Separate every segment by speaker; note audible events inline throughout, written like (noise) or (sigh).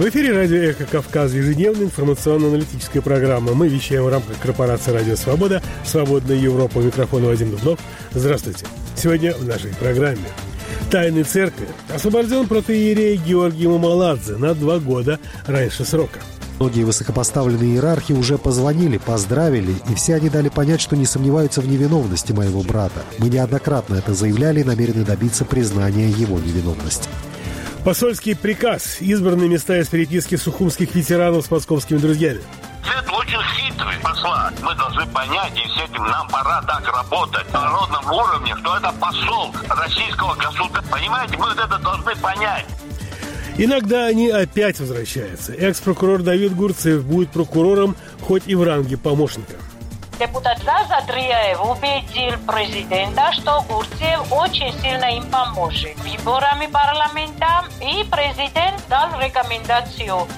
Speaker 1: В эфире радио «Эхо Кавказ» ежедневная информационно-аналитическая программа. Мы вещаем в рамках корпорации «Радио Свобода», «Свободная Европа». У микрофона Вадим Дубнов. Здравствуйте. Сегодня в нашей программе. Тайной церкви освобожден протеерей Георгий Мамаладзе на два года раньше срока.
Speaker 2: Многие высокопоставленные иерархи уже позвонили, поздравили, и все они дали понять, что не сомневаются в невиновности моего брата. Мы неоднократно это заявляли и намерены добиться признания его невиновности.
Speaker 1: Посольский приказ. Избранные места из переписки сухумских ветеранов с московскими друзьями.
Speaker 3: Цвет очень хитрый посла. Мы должны понять, и с этим нам пора так работать на народном уровне, что это посол российского государства. Понимаете, мы вот это должны понять.
Speaker 1: Иногда они опять возвращаются. Экс-прокурор Давид Гурцев будет прокурором, хоть и в ранге помощника.
Speaker 4: Депутат Заза Дрияев убедил президента, что Гурцев очень сильно им поможет выборами парламента, и президент дал рекомендацию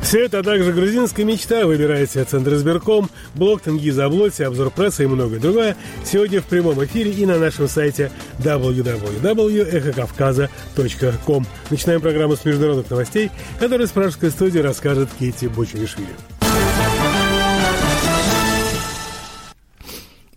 Speaker 1: все это, а также грузинская мечта. Выбирайте Центр избирком, блог Тенгиза Облоти, обзор прессы и многое другое. Сегодня в прямом эфире и на нашем сайте www.эхокавказа.ком. Начинаем программу с международных новостей, которую с пражской студии расскажет Кейти Бочевишвили.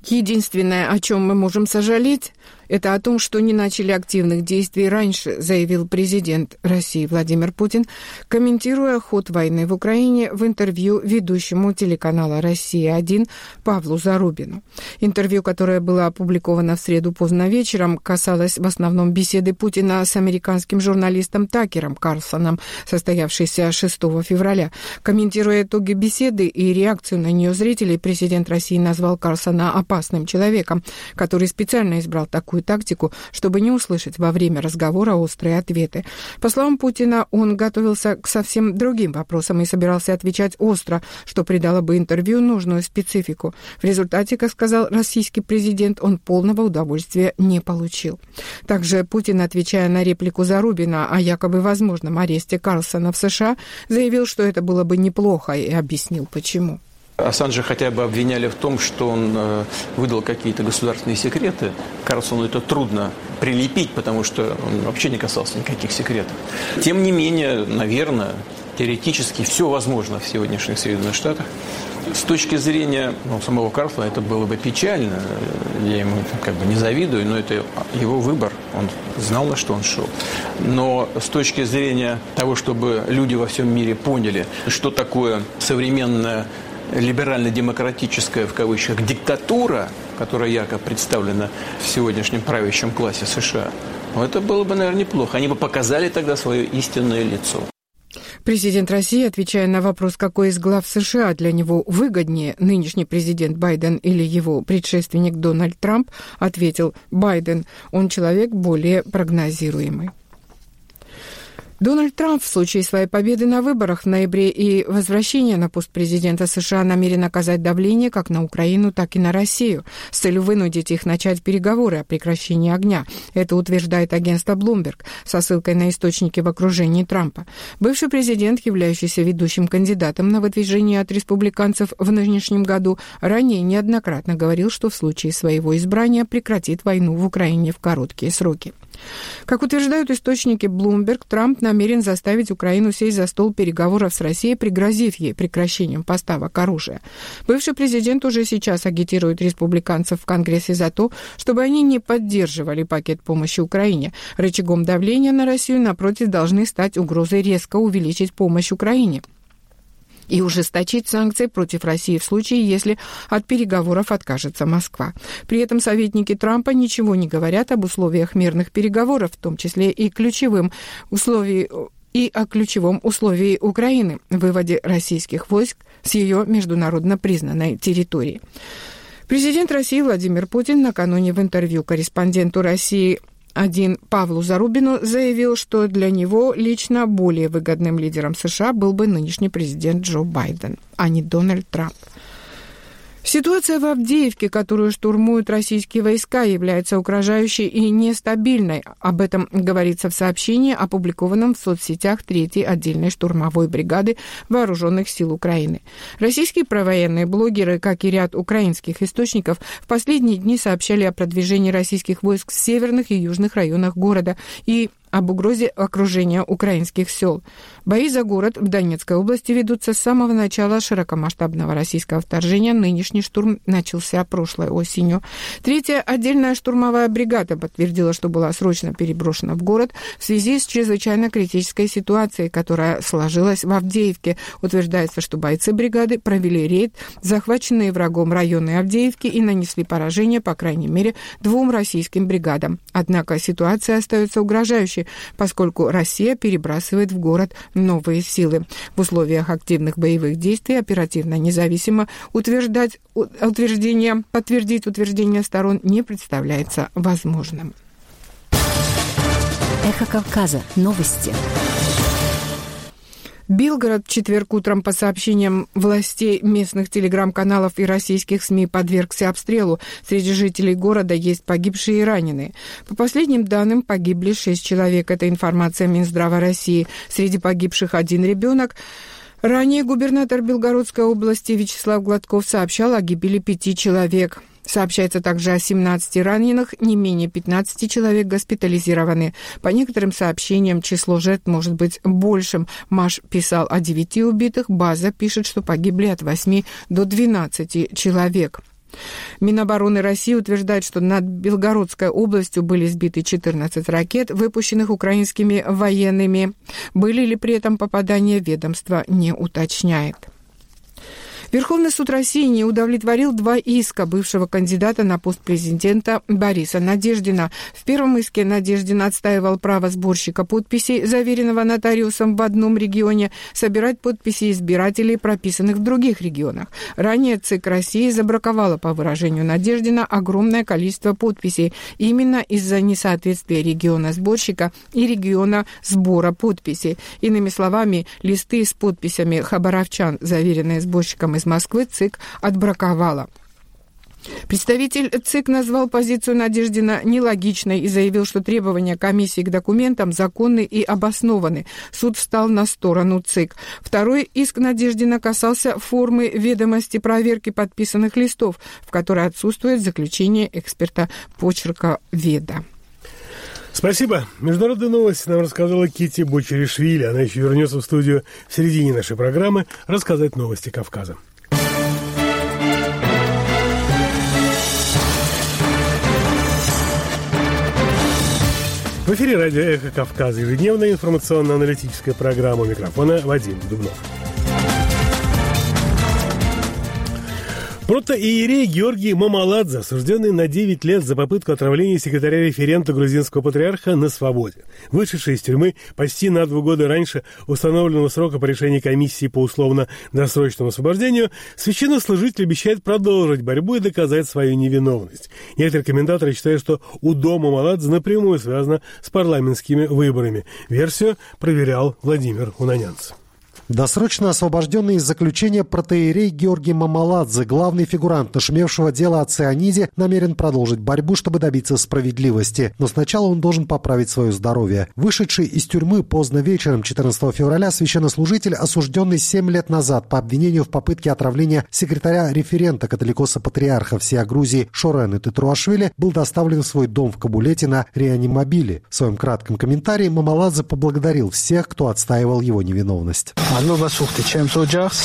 Speaker 5: Единственное, о чем мы можем сожалеть, это о том, что не начали активных действий раньше, заявил президент России Владимир Путин, комментируя ход войны в Украине в интервью ведущему телеканала «Россия-1» Павлу Зарубину. Интервью, которое было опубликовано в среду поздно вечером, касалось в основном беседы Путина с американским журналистом Такером Карлсоном, состоявшейся 6 февраля. Комментируя итоги беседы и реакцию на нее зрителей, президент России назвал Карлсона опасным человеком, который специально избрал такую такую тактику, чтобы не услышать во время разговора острые ответы. По словам Путина, он готовился к совсем другим вопросам и собирался отвечать остро, что придало бы интервью нужную специфику. В результате, как сказал российский президент, он полного удовольствия не получил. Также Путин, отвечая на реплику Зарубина о якобы возможном аресте Карлсона в США, заявил, что это было бы неплохо и объяснил, почему.
Speaker 6: Ассанжа хотя бы обвиняли в том, что он э, выдал какие-то государственные секреты. Карлсону это трудно прилепить, потому что он вообще не касался никаких секретов. Тем не менее, наверное, теоретически все возможно в сегодняшних Соединенных Штатах. С точки зрения ну, самого Карлсона это было бы печально. Я ему как бы не завидую, но это его выбор. Он знал, на что он шел. Но с точки зрения того, чтобы люди во всем мире поняли, что такое современная либерально-демократическая, в кавычках, диктатура, которая якобы представлена в сегодняшнем правящем классе США, ну, это было бы, наверное, неплохо. Они бы показали тогда свое истинное лицо.
Speaker 5: Президент России, отвечая на вопрос, какой из глав США для него выгоднее, нынешний президент Байден или его предшественник Дональд Трамп, ответил «Байден, он человек более прогнозируемый». Дональд Трамп в случае своей победы на выборах в ноябре и возвращения на пост президента США намерен оказать давление как на Украину, так и на Россию с целью вынудить их начать переговоры о прекращении огня. Это утверждает агентство Bloomberg со ссылкой на источники в окружении Трампа. Бывший президент, являющийся ведущим кандидатом на выдвижение от республиканцев в нынешнем году, ранее неоднократно говорил, что в случае своего избрания прекратит войну в Украине в короткие сроки. Как утверждают источники Bloomberg, Трамп намерен заставить Украину сесть за стол переговоров с Россией, пригрозив ей прекращением поставок оружия. Бывший президент уже сейчас агитирует республиканцев в Конгрессе за то, чтобы они не поддерживали пакет помощи Украине. Рычагом давления на Россию, напротив, должны стать угрозой резко увеличить помощь Украине и ужесточить санкции против России в случае, если от переговоров откажется Москва. При этом советники Трампа ничего не говорят об условиях мирных переговоров, в том числе и ключевым условием и о ключевом условии Украины – выводе российских войск с ее международно признанной территории. Президент России Владимир Путин накануне в интервью корреспонденту России один Павлу Зарубину заявил, что для него лично более выгодным лидером США был бы нынешний президент Джо Байден, а не Дональд Трамп. Ситуация в Авдеевке, которую штурмуют российские войска, является угрожающей и нестабильной. Об этом говорится в сообщении, опубликованном в соцсетях 3-й отдельной штурмовой бригады Вооруженных сил Украины. Российские провоенные блогеры, как и ряд украинских источников, в последние дни сообщали о продвижении российских войск в северных и южных районах города и об угрозе окружения украинских сел. Бои за город в Донецкой области ведутся с самого начала широкомасштабного российского вторжения. Нынешний штурм начался прошлой осенью. Третья отдельная штурмовая бригада подтвердила, что была срочно переброшена в город в связи с чрезвычайно критической ситуацией, которая сложилась в Авдеевке. Утверждается, что бойцы бригады провели рейд, захваченные врагом районы Авдеевки и нанесли поражение, по крайней мере, двум российским бригадам. Однако ситуация остается угрожающей, поскольку Россия перебрасывает в город новые силы. В условиях активных боевых действий оперативно независимо утверждать утверждение, подтвердить утверждение сторон не представляется возможным.
Speaker 7: Эхо Кавказа. Новости.
Speaker 5: Белгород в четверг утром, по сообщениям властей местных телеграм-каналов и российских СМИ, подвергся обстрелу. Среди жителей города есть погибшие и раненые. По последним данным, погибли шесть человек. Это информация Минздрава России. Среди погибших один ребенок. Ранее губернатор Белгородской области Вячеслав Гладков сообщал о гибели пяти человек. Сообщается также о 17 раненых, не менее 15 человек госпитализированы. По некоторым сообщениям число жертв может быть большим. Маш писал о 9 убитых, база пишет, что погибли от 8 до 12 человек. Минобороны России утверждает, что над Белгородской областью были сбиты 14 ракет, выпущенных украинскими военными. Были ли при этом попадания ведомства, не уточняет. Верховный суд России не удовлетворил два иска бывшего кандидата на пост президента Бориса Надеждина. В первом иске Надеждин отстаивал право сборщика подписей, заверенного нотариусом в одном регионе, собирать подписи избирателей, прописанных в других регионах. Ранее ЦИК России забраковала, по выражению Надеждина, огромное количество подписей именно из-за несоответствия региона сборщика и региона сбора подписей. Иными словами, листы с подписями хабаровчан, заверенные сборщиком из Москвы, ЦИК отбраковала. Представитель ЦИК назвал позицию Надеждина нелогичной и заявил, что требования комиссии к документам законны и обоснованы. Суд встал на сторону ЦИК. Второй иск Надеждина касался формы ведомости проверки подписанных листов, в которой отсутствует заключение эксперта почерка веда.
Speaker 1: Спасибо. Международные новости нам рассказала Кити Бочеришвили. Она еще вернется в студию в середине нашей программы рассказать новости Кавказа. В эфире радио «Эхо Кавказа» ежедневная информационно-аналитическая программа микрофона Вадим Дубнов. Протоиерей Георгий Мамаладзе, осужденный на 9 лет за попытку отравления секретаря-референта грузинского патриарха на свободе. Вышедший из тюрьмы почти на два года раньше установленного срока по решению комиссии по условно-досрочному освобождению, священнослужитель обещает продолжить борьбу и доказать свою невиновность. Некоторые комментаторы считают, что у дома Маладзе напрямую связано с парламентскими выборами. Версию проверял Владимир Унанянц.
Speaker 2: Досрочно освобожденный из заключения протеерей Георгий Мамаладзе, главный фигурант нашумевшего дела о цианиде, намерен продолжить борьбу, чтобы добиться справедливости. Но сначала он должен поправить свое здоровье. Вышедший из тюрьмы поздно вечером 14 февраля священнослужитель, осужденный 7 лет назад по обвинению в попытке отравления секретаря-референта католикоса-патриарха всея Грузии Шорены Тетруашвили, был доставлен в свой дом в Кабулете на реанимобиле. В своем кратком комментарии Мамаладзе поблагодарил всех, кто отстаивал его невиновность.
Speaker 8: მადლობა სუხთი ჩემს ოჯახს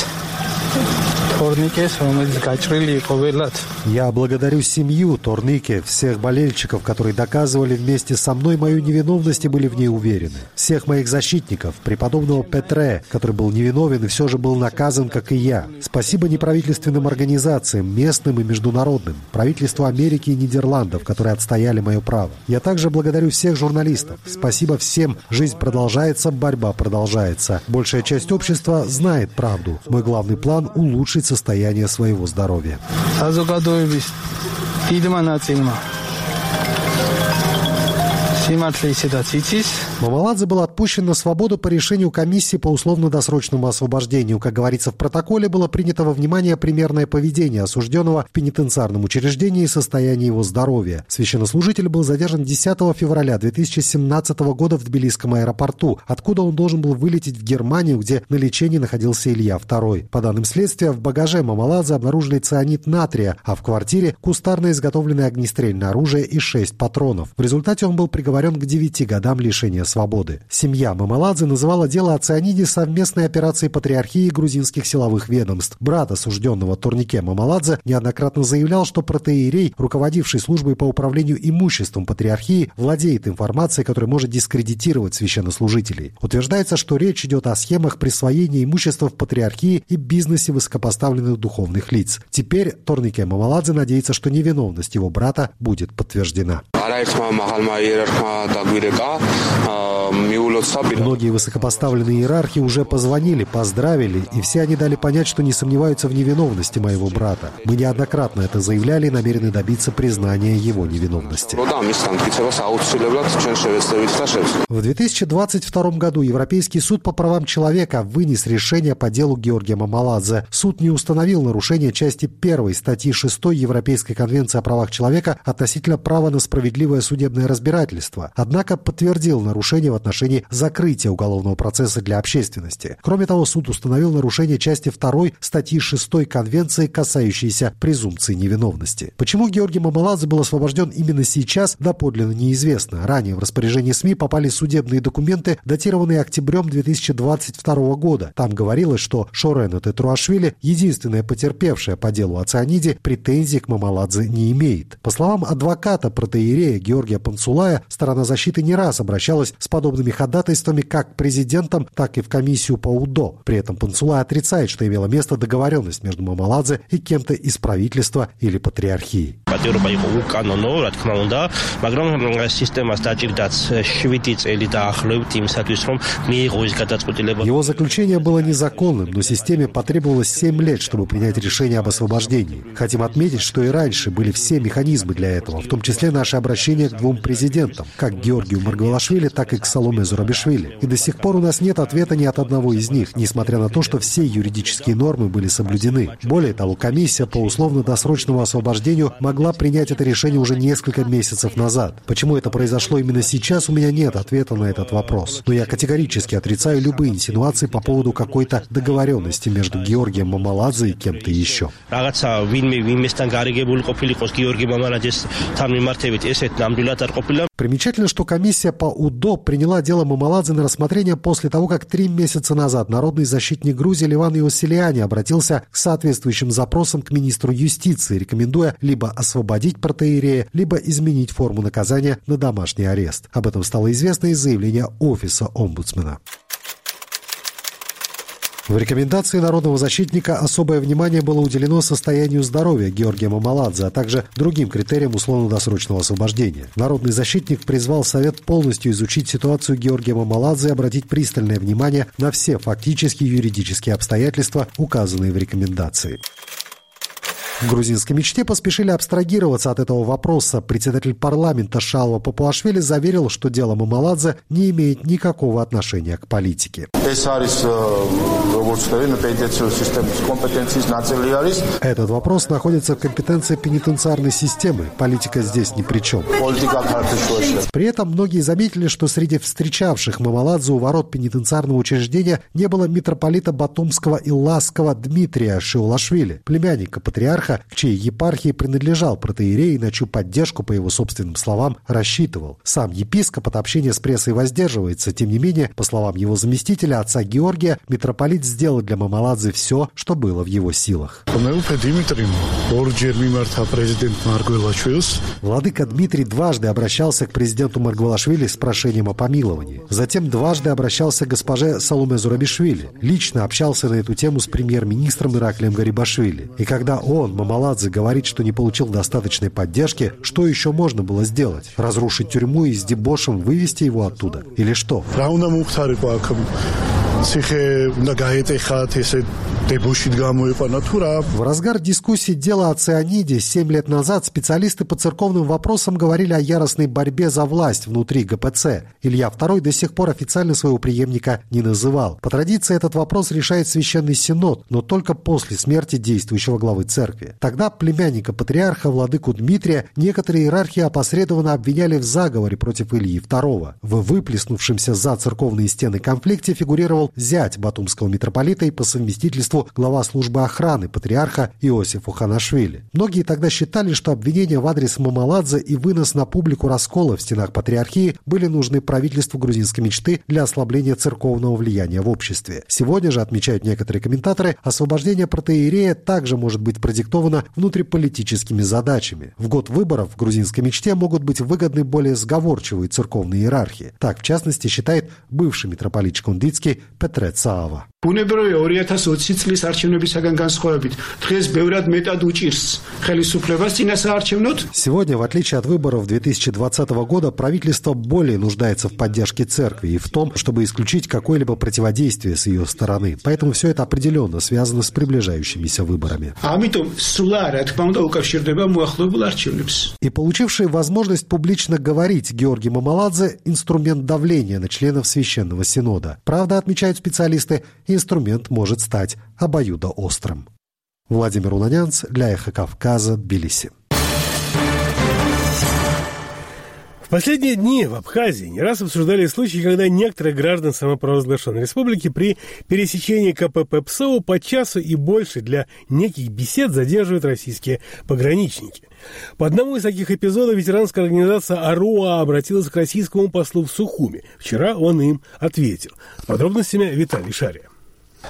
Speaker 2: Я благодарю семью Торнике, всех болельщиков, которые доказывали вместе со мной мою невиновность и были в ней уверены. Всех моих защитников, преподобного Петре, который был невиновен и все же был наказан, как и я. Спасибо неправительственным организациям, местным и международным, правительству Америки и Нидерландов, которые отстояли мое право. Я также благодарю всех журналистов. Спасибо всем. Жизнь продолжается, борьба продолжается. Большая часть общества знает правду. Мой главный план — улучшить состояние своего здоровья. Мамаладзе был отпущен на свободу по решению комиссии по условно-досрочному освобождению. Как говорится в протоколе, было принято во внимание примерное поведение осужденного в пенитенциарном учреждении и состояние его здоровья. Священнослужитель был задержан 10 февраля 2017 года в Тбилисском аэропорту, откуда он должен был вылететь в Германию, где на лечении находился Илья II. По данным следствия, в багаже Мамаладзе обнаружили цианид натрия, а в квартире кустарно изготовленное огнестрельное оружие и шесть патронов. В результате он был приговорен приговорен к девяти годам лишения свободы. Семья Мамаладзе называла дело о цианиде совместной операцией патриархии грузинских силовых ведомств. Брат осужденного Турнике Мамаладзе неоднократно заявлял, что протеерей, руководивший службой по управлению имуществом патриархии, владеет информацией, которая может дискредитировать священнослужителей. Утверждается, что речь идет о схемах присвоения имущества в патриархии и бизнесе высокопоставленных духовных лиц. Теперь Торнике Мамаладзе надеется, что невиновность его брата будет подтверждена. Многие высокопоставленные иерархи уже позвонили, поздравили, и все они дали понять, что не сомневаются в невиновности моего брата. Мы неоднократно это заявляли и намерены добиться признания его невиновности. В 2022 году Европейский суд по правам человека вынес решение по делу Георгия Мамаладзе. Суд не установил нарушение части 1 статьи 6 Европейской конвенции о правах человека относительно права на справедливое судебное разбирательство, однако подтвердил нарушение в отношении закрытия уголовного процесса для общественности. Кроме того, суд установил нарушение части 2 статьи 6 Конвенции, касающейся презумпции невиновности. Почему Георгий Мамаладзе был освобожден именно сейчас, доподлинно неизвестно. Ранее в распоряжение СМИ попали судебные документы, датированные октябрем 2022 года. Там говорилось, что Шорена Тетруашвили, единственная потерпевшая по делу о цианиде, претензий к Мамаладзе не имеет. По словам адвоката протеерея Георгия Пансулая, сторона защиты не раз обращалась с подобными ходатайствами как к президентам, так и в комиссию по УДО. При этом Пансулай отрицает, что имела место договоренность между Мамаладзе и кем-то из правительства или патриархии. Его заключение было незаконным, но системе потребовалось 7 лет, чтобы принять решение об освобождении. Хотим отметить, что и раньше были все механизмы для этого, в том числе наше обращение к двум президентам, как Георгию Маргвелашвили, так и к Саломе Зурабишвили. И до сих пор у нас нет ответа ни от одного из них, несмотря на то, что все юридические нормы были соблюдены. Более того, комиссия по условно-досрочному освобождению могла принять это решение уже несколько месяцев назад. Почему это произошло именно сейчас, у меня нет ответа на этот вопрос. Но я категорически отрицаю любые инсинуации по поводу какой-то договоренности между Георгием Мамаладзе и кем-то еще. Примечательно, что комиссия по УДО приняла дело Мамаладзе на рассмотрение после того, как три месяца назад народный защитник Грузии Ливан Иосилиани обратился к соответствующим запросам к министру юстиции, рекомендуя либо освободить протеерея, либо изменить форму наказания на домашний арест. Об этом стало известно из заявления Офиса омбудсмена. В рекомендации народного защитника особое внимание было уделено состоянию здоровья Георгия Мамаладзе, а также другим критериям условно-досрочного освобождения. Народный защитник призвал Совет полностью изучить ситуацию Георгия Мамаладзе и обратить пристальное внимание на все фактические юридические обстоятельства, указанные в рекомендации. В грузинской мечте поспешили абстрагироваться от этого вопроса. Председатель парламента Шалва Папуашвили заверил, что дело Мамаладзе не имеет никакого отношения к политике. Этот вопрос находится в компетенции пенитенциарной системы. Политика здесь ни при чем. При этом многие заметили, что среди встречавших Мамаладзе у ворот пенитенциарного учреждения не было митрополита Батумского и Ласского Дмитрия Шиулашвили, племянника патриарха патриарха, к чьей епархии принадлежал протеерей на чью поддержку, по его собственным словам, рассчитывал. Сам епископ от общения с прессой воздерживается. Тем не менее, по словам его заместителя, отца Георгия, митрополит сделал для Мамаладзе все, что было в его силах. Владыка Дмитрий дважды обращался к президенту Маргвелашвили с прошением о помиловании. Затем дважды обращался к госпоже Салуме Зурабишвили. Лично общался на эту тему с премьер-министром Ираклием Гарибашвили. И когда он, Мамаладзе говорит, что не получил достаточной поддержки, что еще можно было сделать? Разрушить тюрьму и с дебошем вывести его оттуда? Или что? В разгар дискуссии дела о цианиде 7 лет назад специалисты по церковным вопросам говорили о яростной борьбе за власть внутри ГПЦ. Илья II до сих пор официально своего преемника не называл. По традиции этот вопрос решает Священный Синод, но только после смерти действующего главы церкви. Тогда племянника патриарха владыку Дмитрия некоторые иерархии опосредованно обвиняли в заговоре против Ильи II. В выплеснувшемся за церковные стены конфликте фигурировал рассказал зять батумского митрополита и по совместительству глава службы охраны патриарха Иосиф Уханашвили. Многие тогда считали, что обвинения в адрес Мамаладзе и вынос на публику раскола в стенах патриархии были нужны правительству грузинской мечты для ослабления церковного влияния в обществе. Сегодня же, отмечают некоторые комментаторы, освобождение протеерея также может быть продиктовано внутриполитическими задачами. В год выборов в грузинской мечте могут быть выгодны более сговорчивые церковные иерархии. Так, в частности, считает бывший митрополит Шкундицкий Петре Цаава.
Speaker 9: ბუნებრივია 2020 წლის არჩევნებისაგან განსხვავებით დღეს ბევრად მეტად უჭირს ხელისუფლებას წინასაარჩევნოდ.
Speaker 2: Сегодня, в отличие от выборов 2020 года, правительство более нуждается в поддержке церкви и в том, чтобы исключить какое-либо противодействие с ее стороны. Поэтому все это определенно связано с приближающимися выборами. И получивший возможность публично говорить Георгий Мамаладзе – инструмент давления на членов Священного Синода. Правда, отмечают специалисты, инструмент может стать обоюдоострым. Владимир Уланянц для «Эхо Кавказа», Тбилиси.
Speaker 1: В последние дни в Абхазии не раз обсуждали случаи, когда некоторые граждан самопровозглашенной республики при пересечении КПП ПСО по часу и больше для неких бесед задерживают российские пограничники. По одному из таких эпизодов ветеранская организация АРУА обратилась к российскому послу в Сухуми. Вчера он им ответил. С подробностями Виталий Шария.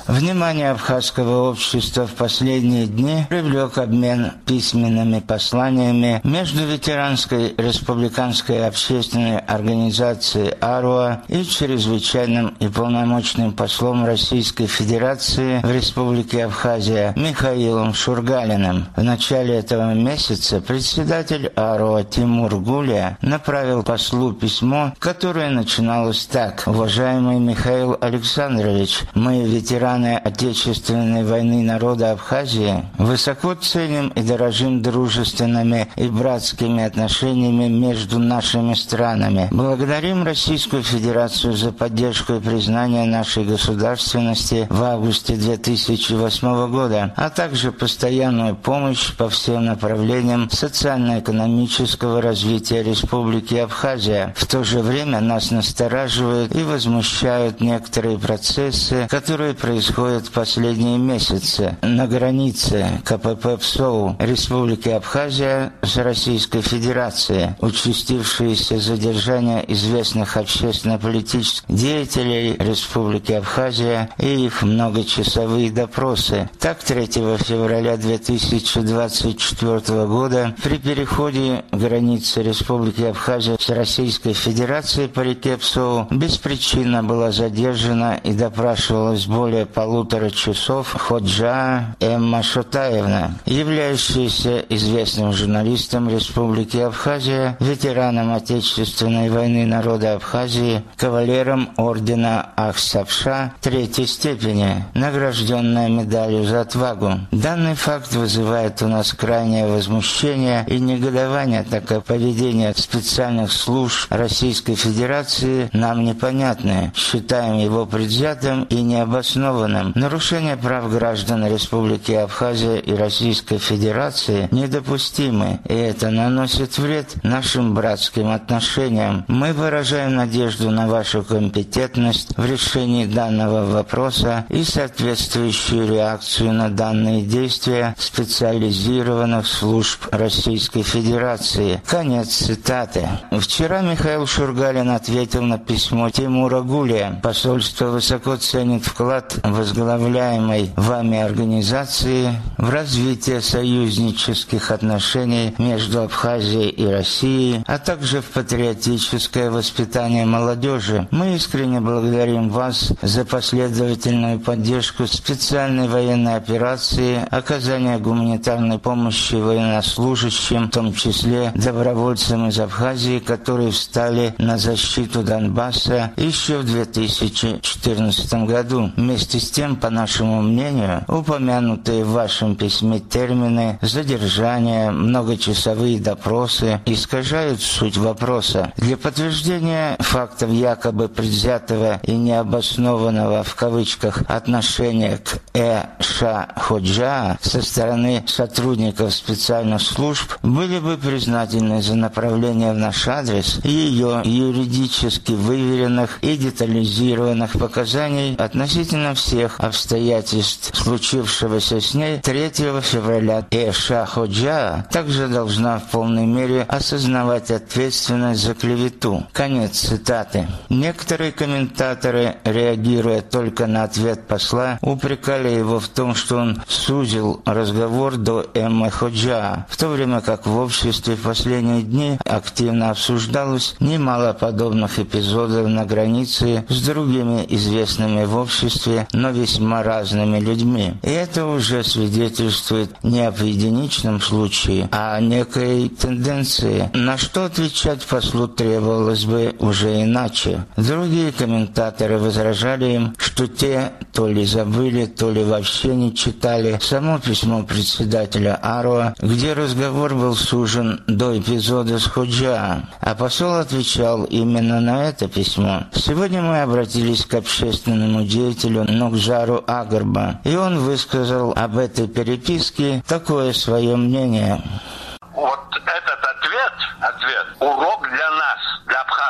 Speaker 10: Внимание абхазского общества в последние дни привлек обмен письменными посланиями между ветеранской республиканской общественной организацией АРУА и чрезвычайным и полномочным послом Российской Федерации в Республике Абхазия Михаилом Шургалиным. В начале этого месяца председатель АРУА Тимур Гулия направил послу письмо, которое начиналось так. «Уважаемый Михаил Александрович, мы ветераны ветераны Отечественной войны народа Абхазии, высоко ценим и дорожим дружественными и братскими отношениями между нашими странами. Благодарим Российскую Федерацию за поддержку и признание нашей государственности в августе 2008 года, а также постоянную помощь по всем направлениям социально-экономического развития Республики Абхазия. В то же время нас настораживают и возмущают некоторые процессы, которые происходит в последние месяцы на границе КПП ПСОУ Республики Абхазия с Российской Федерацией. Участившиеся задержания известных общественно-политических деятелей Республики Абхазия и их многочасовые допросы. Так, 3 февраля 2024 года при переходе границы Республики Абхазия с Российской Федерацией по реке Псоу беспричинно была задержана и допрашивалась более полутора часов Ходжа Эмма Шутаевна, являющаяся известным журналистом Республики Абхазия, ветераном Отечественной войны народа Абхазии, кавалером ордена Ахсапша третьей степени, награжденная медалью за отвагу. Данный факт вызывает у нас крайнее возмущение и негодование, так как поведение специальных служб Российской Федерации нам непонятное. Считаем его предвзятым и необоснованным обоснованным. Нарушение прав граждан Республики Абхазия и Российской Федерации недопустимы, и это наносит вред нашим братским отношениям. Мы выражаем надежду на вашу компетентность в решении данного вопроса и соответствующую реакцию на данные действия специализированных служб Российской Федерации. Конец цитаты. Вчера Михаил Шургалин ответил на письмо Тимура Гулия. Посольство высоко ценит вклад возглавляемой вами организации в развитие союзнических отношений между Абхазией и Россией, а также в патриотическое воспитание молодежи. Мы искренне благодарим вас за последовательную поддержку специальной военной операции, оказание гуманитарной помощи военнослужащим, в том числе добровольцам из Абхазии, которые встали на защиту Донбасса еще в 2014 году. Вместе Вместе с тем, по нашему мнению, упомянутые в вашем письме термины задержания, многочасовые допросы искажают суть вопроса. Для подтверждения фактов якобы предвзятого и необоснованного в кавычках отношения к Э. Ша Ходжа со стороны сотрудников специальных служб были бы признательны за направление в наш адрес ее юридически выверенных и детализированных показаний относительно всех обстоятельств случившегося с ней 3 февраля. Эша Ходжа также должна в полной мере осознавать ответственность за клевету. Конец цитаты. Некоторые комментаторы, реагируя только на ответ посла, упрекали его в том, что он сузил разговор до Эммы Ходжа, в то время как в обществе в последние дни активно обсуждалось немало подобных эпизодов на границе с другими известными в обществе, но весьма разными людьми. И это уже свидетельствует не об единичном случае, а о некой тенденции, на что отвечать послу требовалось бы уже иначе. Другие комментаторы возражали им, что те то ли забыли, то ли вообще не читали само письмо председателя Аруа, где разговор был сужен до эпизода с Худжа, а посол отвечал именно на это письмо. Сегодня мы обратились к общественному деятелю Нокжару Агарба, и он высказал об этой переписке такое свое мнение.
Speaker 3: Вот этот ответ, ответ, урок для нас, для абхазов.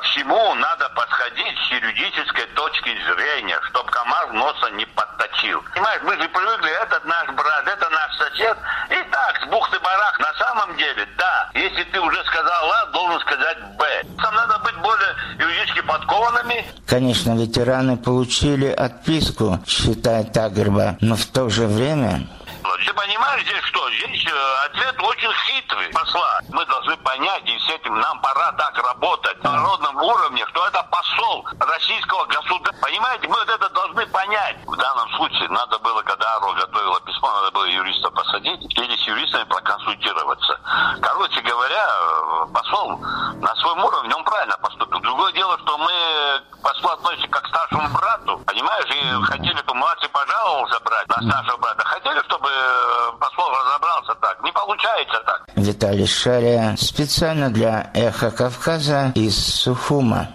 Speaker 3: Ко всему надо подходить с юридической точки зрения, чтобы комар носа не подточил. Понимаешь, мы же привыкли, этот наш брат, это наш сосед. И так, с бухты-барах, на самом деле, да. Если ты уже сказал А, должен сказать Б. Там надо быть более юридически подкованными.
Speaker 10: Конечно, ветераны получили отписку, считает Агерба, но в то же время
Speaker 3: ты понимаешь здесь что? Здесь э, ответ очень хитрый посла. Мы должны понять, и с этим нам пора так работать на народном уровне, что это посол российского государства. Понимаете, мы вот это должны понять. В данном случае надо было, когда Аро готовила письмо, надо было юриста посадить или с юристами проконсультироваться. Короче говоря, э, посол на своем уровне, он правильно поступил. Другое дело, что мы к послу относимся как к старшему брату, понимаешь, и хотели, чтобы младший пожаловался брать на старшего брата. Хотели, чтобы посол разобрался так. Не получается так.
Speaker 10: Виталий Шария специально для «Эхо Кавказа» из Сухума.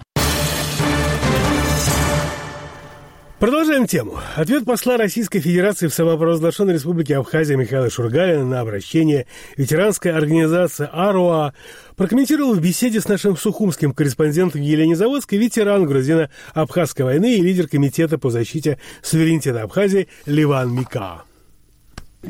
Speaker 1: Продолжаем тему. Ответ посла Российской Федерации в самопровозглашенной Республике Абхазия Михаила Шургалина на обращение ветеранской организации АРОА прокомментировал в беседе с нашим сухумским корреспондентом Елене Заводской ветеран грузино-абхазской войны и лидер Комитета по защите суверенитета Абхазии Ливан Мика.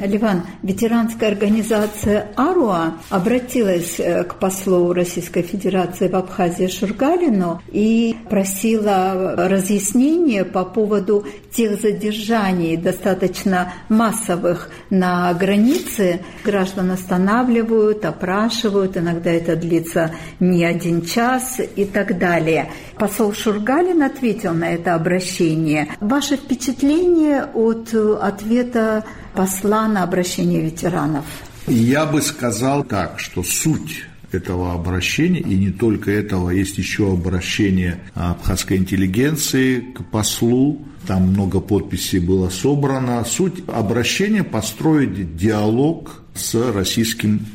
Speaker 11: Ливан, ветеранская организация АРУА обратилась э, к послу Российской Федерации в Абхазии Шургалину и просила разъяснения по поводу тех задержаний, достаточно массовых на границе. Граждан останавливают, опрашивают, иногда это длится не один час и так далее. Посол Шургалин ответил на это обращение. Ваше впечатление от ответа посла на обращение ветеранов?
Speaker 12: Я бы сказал так, что суть этого обращения, и не только этого, есть еще обращение абхазской интеллигенции к послу, там много подписей было собрано. Суть обращения – построить диалог с российским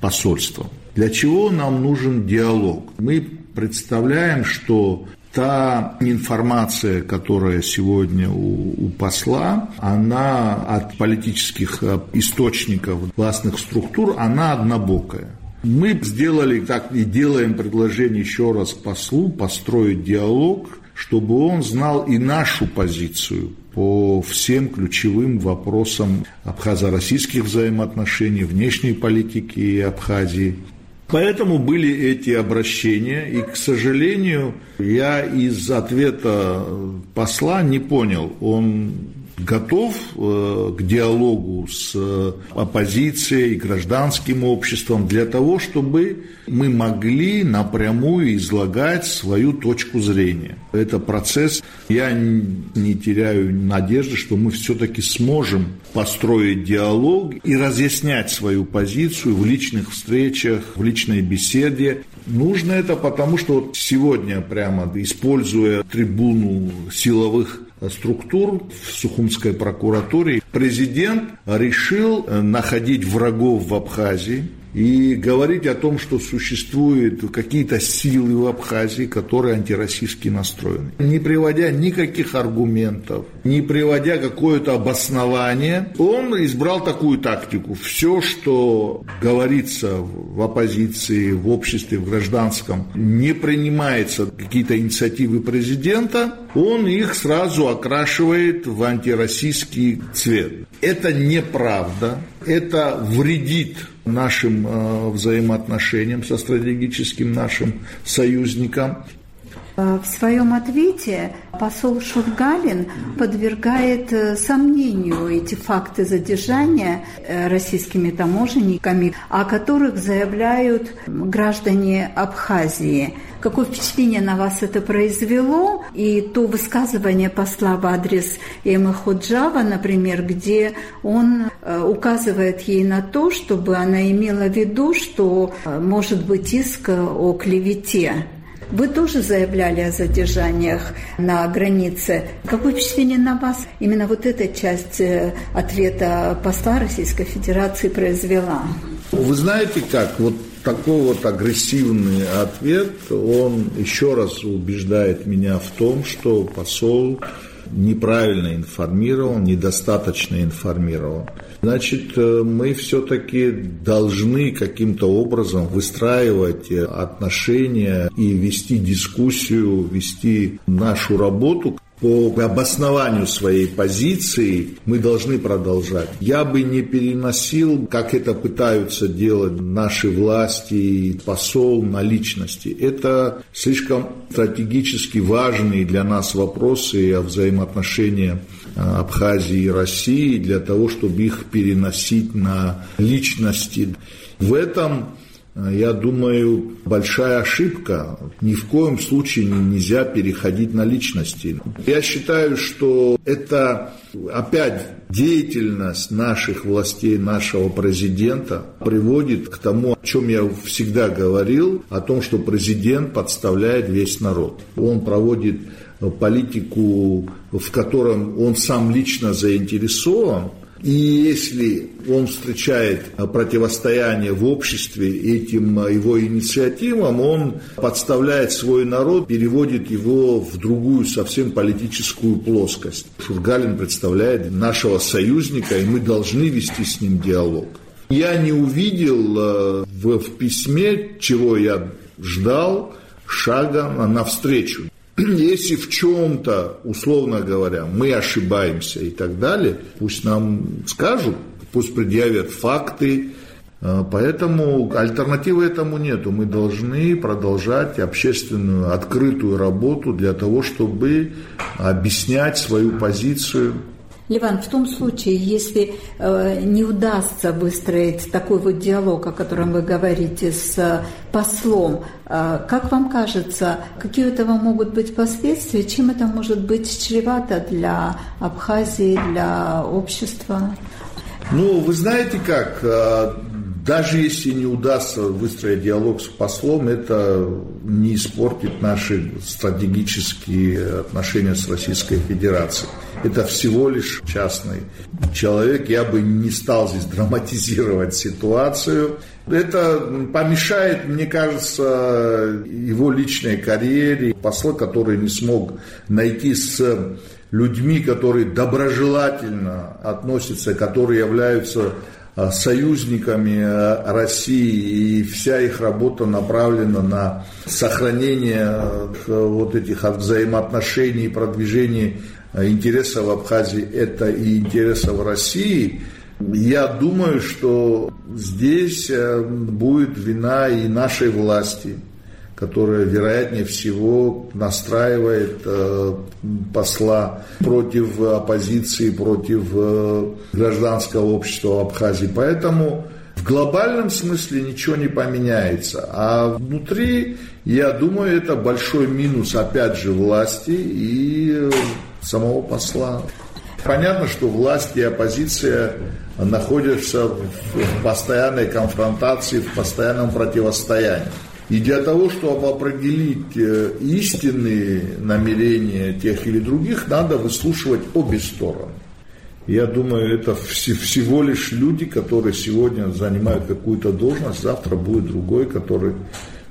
Speaker 12: посольством. Для чего нам нужен диалог? Мы представляем, что та информация, которая сегодня у, у посла, она от политических э, источников властных структур, она однобокая. Мы сделали так и делаем предложение еще раз послу построить диалог, чтобы он знал и нашу позицию по всем ключевым вопросам абхазо-российских взаимоотношений, внешней политики Абхазии. Поэтому были эти обращения, и, к сожалению, я из ответа посла не понял, он готов э, к диалогу с э, оппозицией, гражданским обществом для того, чтобы мы могли напрямую излагать свою точку зрения. Это процесс. Я не теряю надежды, что мы все-таки сможем построить диалог и разъяснять свою позицию в личных встречах, в личной беседе. Нужно это потому, что вот сегодня прямо, используя трибуну силовых структур в Сухумской прокуратуре. Президент решил находить врагов в Абхазии, и говорить о том, что существуют какие-то силы в Абхазии, которые антироссийски настроены. Не приводя никаких аргументов, не приводя какое-то обоснование, он избрал такую тактику. Все, что говорится в оппозиции, в обществе, в гражданском, не принимается какие-то инициативы президента, он их сразу окрашивает в антироссийский цвет. Это неправда, это вредит нашим э, взаимоотношениям со стратегическим нашим союзникам.
Speaker 11: Э, в своем ответе посол Шургалин подвергает э, сомнению эти факты задержания э, российскими таможенниками, о которых заявляют граждане Абхазии. Какое впечатление на вас это произвело? И то высказывание посла в адрес Эммы Ходжава, например, где он указывает ей на то, чтобы она имела в виду, что может быть иск о клевете вы тоже заявляли о задержаниях на границе. Какое впечатление на вас именно вот эта часть э, ответа посла Российской Федерации произвела?
Speaker 12: Вы знаете как, вот такой вот агрессивный ответ, он еще раз убеждает меня в том, что посол неправильно информирован, недостаточно информирован. Значит, э, мы все-таки должны каким-то образом выстраивать э, отношения и вести дискуссию, вести нашу работу по обоснованию своей позиции мы должны продолжать. Я бы не переносил, как это пытаются делать наши власти и посол на личности. Это слишком стратегически важные для нас вопросы о взаимоотношениях а, Абхазии и России для того, чтобы их переносить на личности. В этом я думаю, большая ошибка. Ни в коем случае нельзя переходить на личности. Я считаю, что это опять деятельность наших властей, нашего президента приводит к тому, о чем я всегда говорил, о том, что президент подставляет весь народ. Он проводит политику, в котором он сам лично заинтересован, и если он встречает противостояние в обществе этим его инициативам, он подставляет свой народ, переводит его в другую совсем политическую плоскость. Шургалин представляет нашего союзника, и мы должны вести с ним диалог. Я не увидел э, в письме, чего я ждал, шага навстречу. (clears throat) если в чем-то, условно говоря, мы ошибаемся и так далее, пусть нам скажут, пусть предъявят факты, а, Поэтому альтернативы этому нету. Мы должны продолжать общественную открытую работу для того, чтобы объяснять свою позицию
Speaker 11: Ливан, в том случае, если э, не удастся выстроить такой вот диалог, о котором вы говорите, с э, послом, э, как вам кажется, какие у этого могут быть последствия, чем это может быть чревато для Абхазии, для общества?
Speaker 12: Ну, вы знаете как, э, даже если не удастся выстроить диалог с послом, это не испортит наши стратегические отношения с Российской Федерацией. Это всего лишь частный человек. Я бы не стал здесь драматизировать ситуацию. Это помешает, мне кажется, его личной карьере. Посла, который не смог найти с людьми, которые доброжелательно относятся, которые являются союзниками э, России, и вся их работа направлена на сохранение э, вот этих взаимоотношений и продвижение интересов Абхазии, это и интересов России, я думаю, что здесь будет вина и нашей власти, которая, вероятнее всего, настраивает э, посла против оппозиции, против э, гражданского общества в Абхазии. Поэтому в глобальном смысле ничего не поменяется. А внутри, я думаю, это большой минус, опять же, власти и э, самого посла. Понятно, что власть и оппозиция находятся в постоянной конфронтации, в постоянном противостоянии. И для того, чтобы определить э, истинные намерения тех или других, надо выслушивать обе стороны. Я думаю, это всего лишь люди, которые сегодня занимают какую-то должность, завтра будет другой, который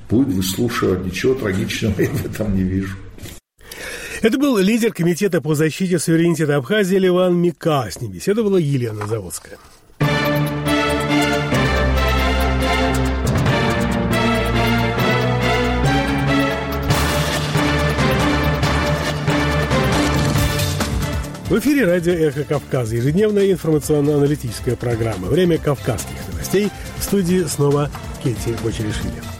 Speaker 12: будет выслушивать. Ничего трагичного я в этом не вижу.
Speaker 1: Это был лидер Комитета по защите суверенитета Абхазии Ливан Мика. С ним беседовала Елена Заводская. В эфире радио «Эхо Кавказа» ежедневная информационно-аналитическая программа. Время кавказских новостей. В студии снова Кетти Бочеришвили.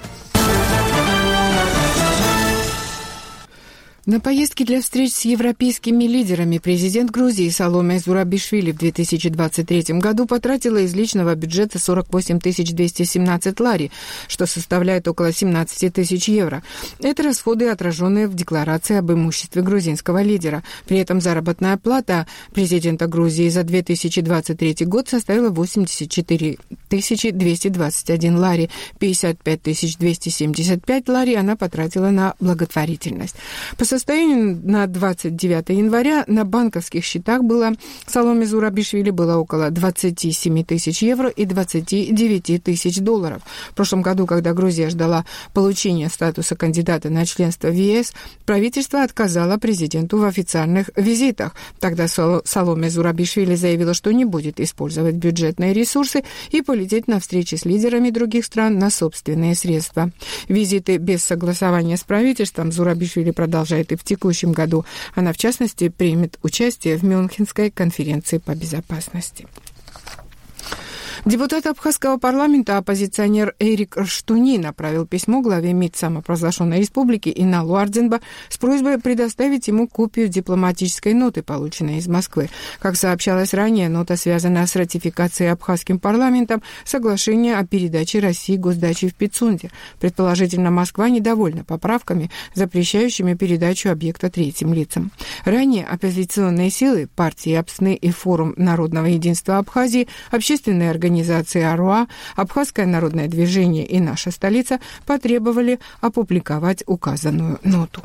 Speaker 5: На поездке для встреч с европейскими лидерами президент Грузии Саломе Зурабишвили в 2023 году потратила из личного бюджета 48 217 лари, что составляет около 17 тысяч евро. Это расходы, отраженные в декларации об имуществе грузинского лидера. При этом заработная плата президента Грузии за 2023 год составила 84 221 лари, 55 275 лари она потратила на благотворительность. По состоянию на 29 января на банковских счетах было Саломе Зурабишвили было около 27 тысяч евро и 29 тысяч долларов. В прошлом году, когда Грузия ждала получения статуса кандидата на членство в ЕС, правительство отказало президенту в официальных визитах. Тогда Саломе Зурабишвили заявила, что не будет использовать бюджетные ресурсы и полететь на встречи с лидерами других стран на собственные средства. Визиты без согласования с правительством Зурабишвили продолжает будет и в текущем году. Она, в частности, примет участие в Мюнхенской конференции по безопасности. Депутат Абхазского парламента, оппозиционер Эрик Штуни направил письмо главе МИД самопровозглашенной республики Иналу Ардзенба с просьбой предоставить ему копию дипломатической ноты, полученной из Москвы. Как сообщалось ранее, нота связана с ратификацией Абхазским парламентом соглашения о передаче России госдачи в Пицунде. Предположительно, Москва недовольна поправками, запрещающими передачу объекта третьим лицам. Ранее оппозиционные силы, партии Апсны и Форум народного единства Абхазии, общественные организации организации АРУА, Абхазское народное движение и наша столица потребовали опубликовать указанную ноту.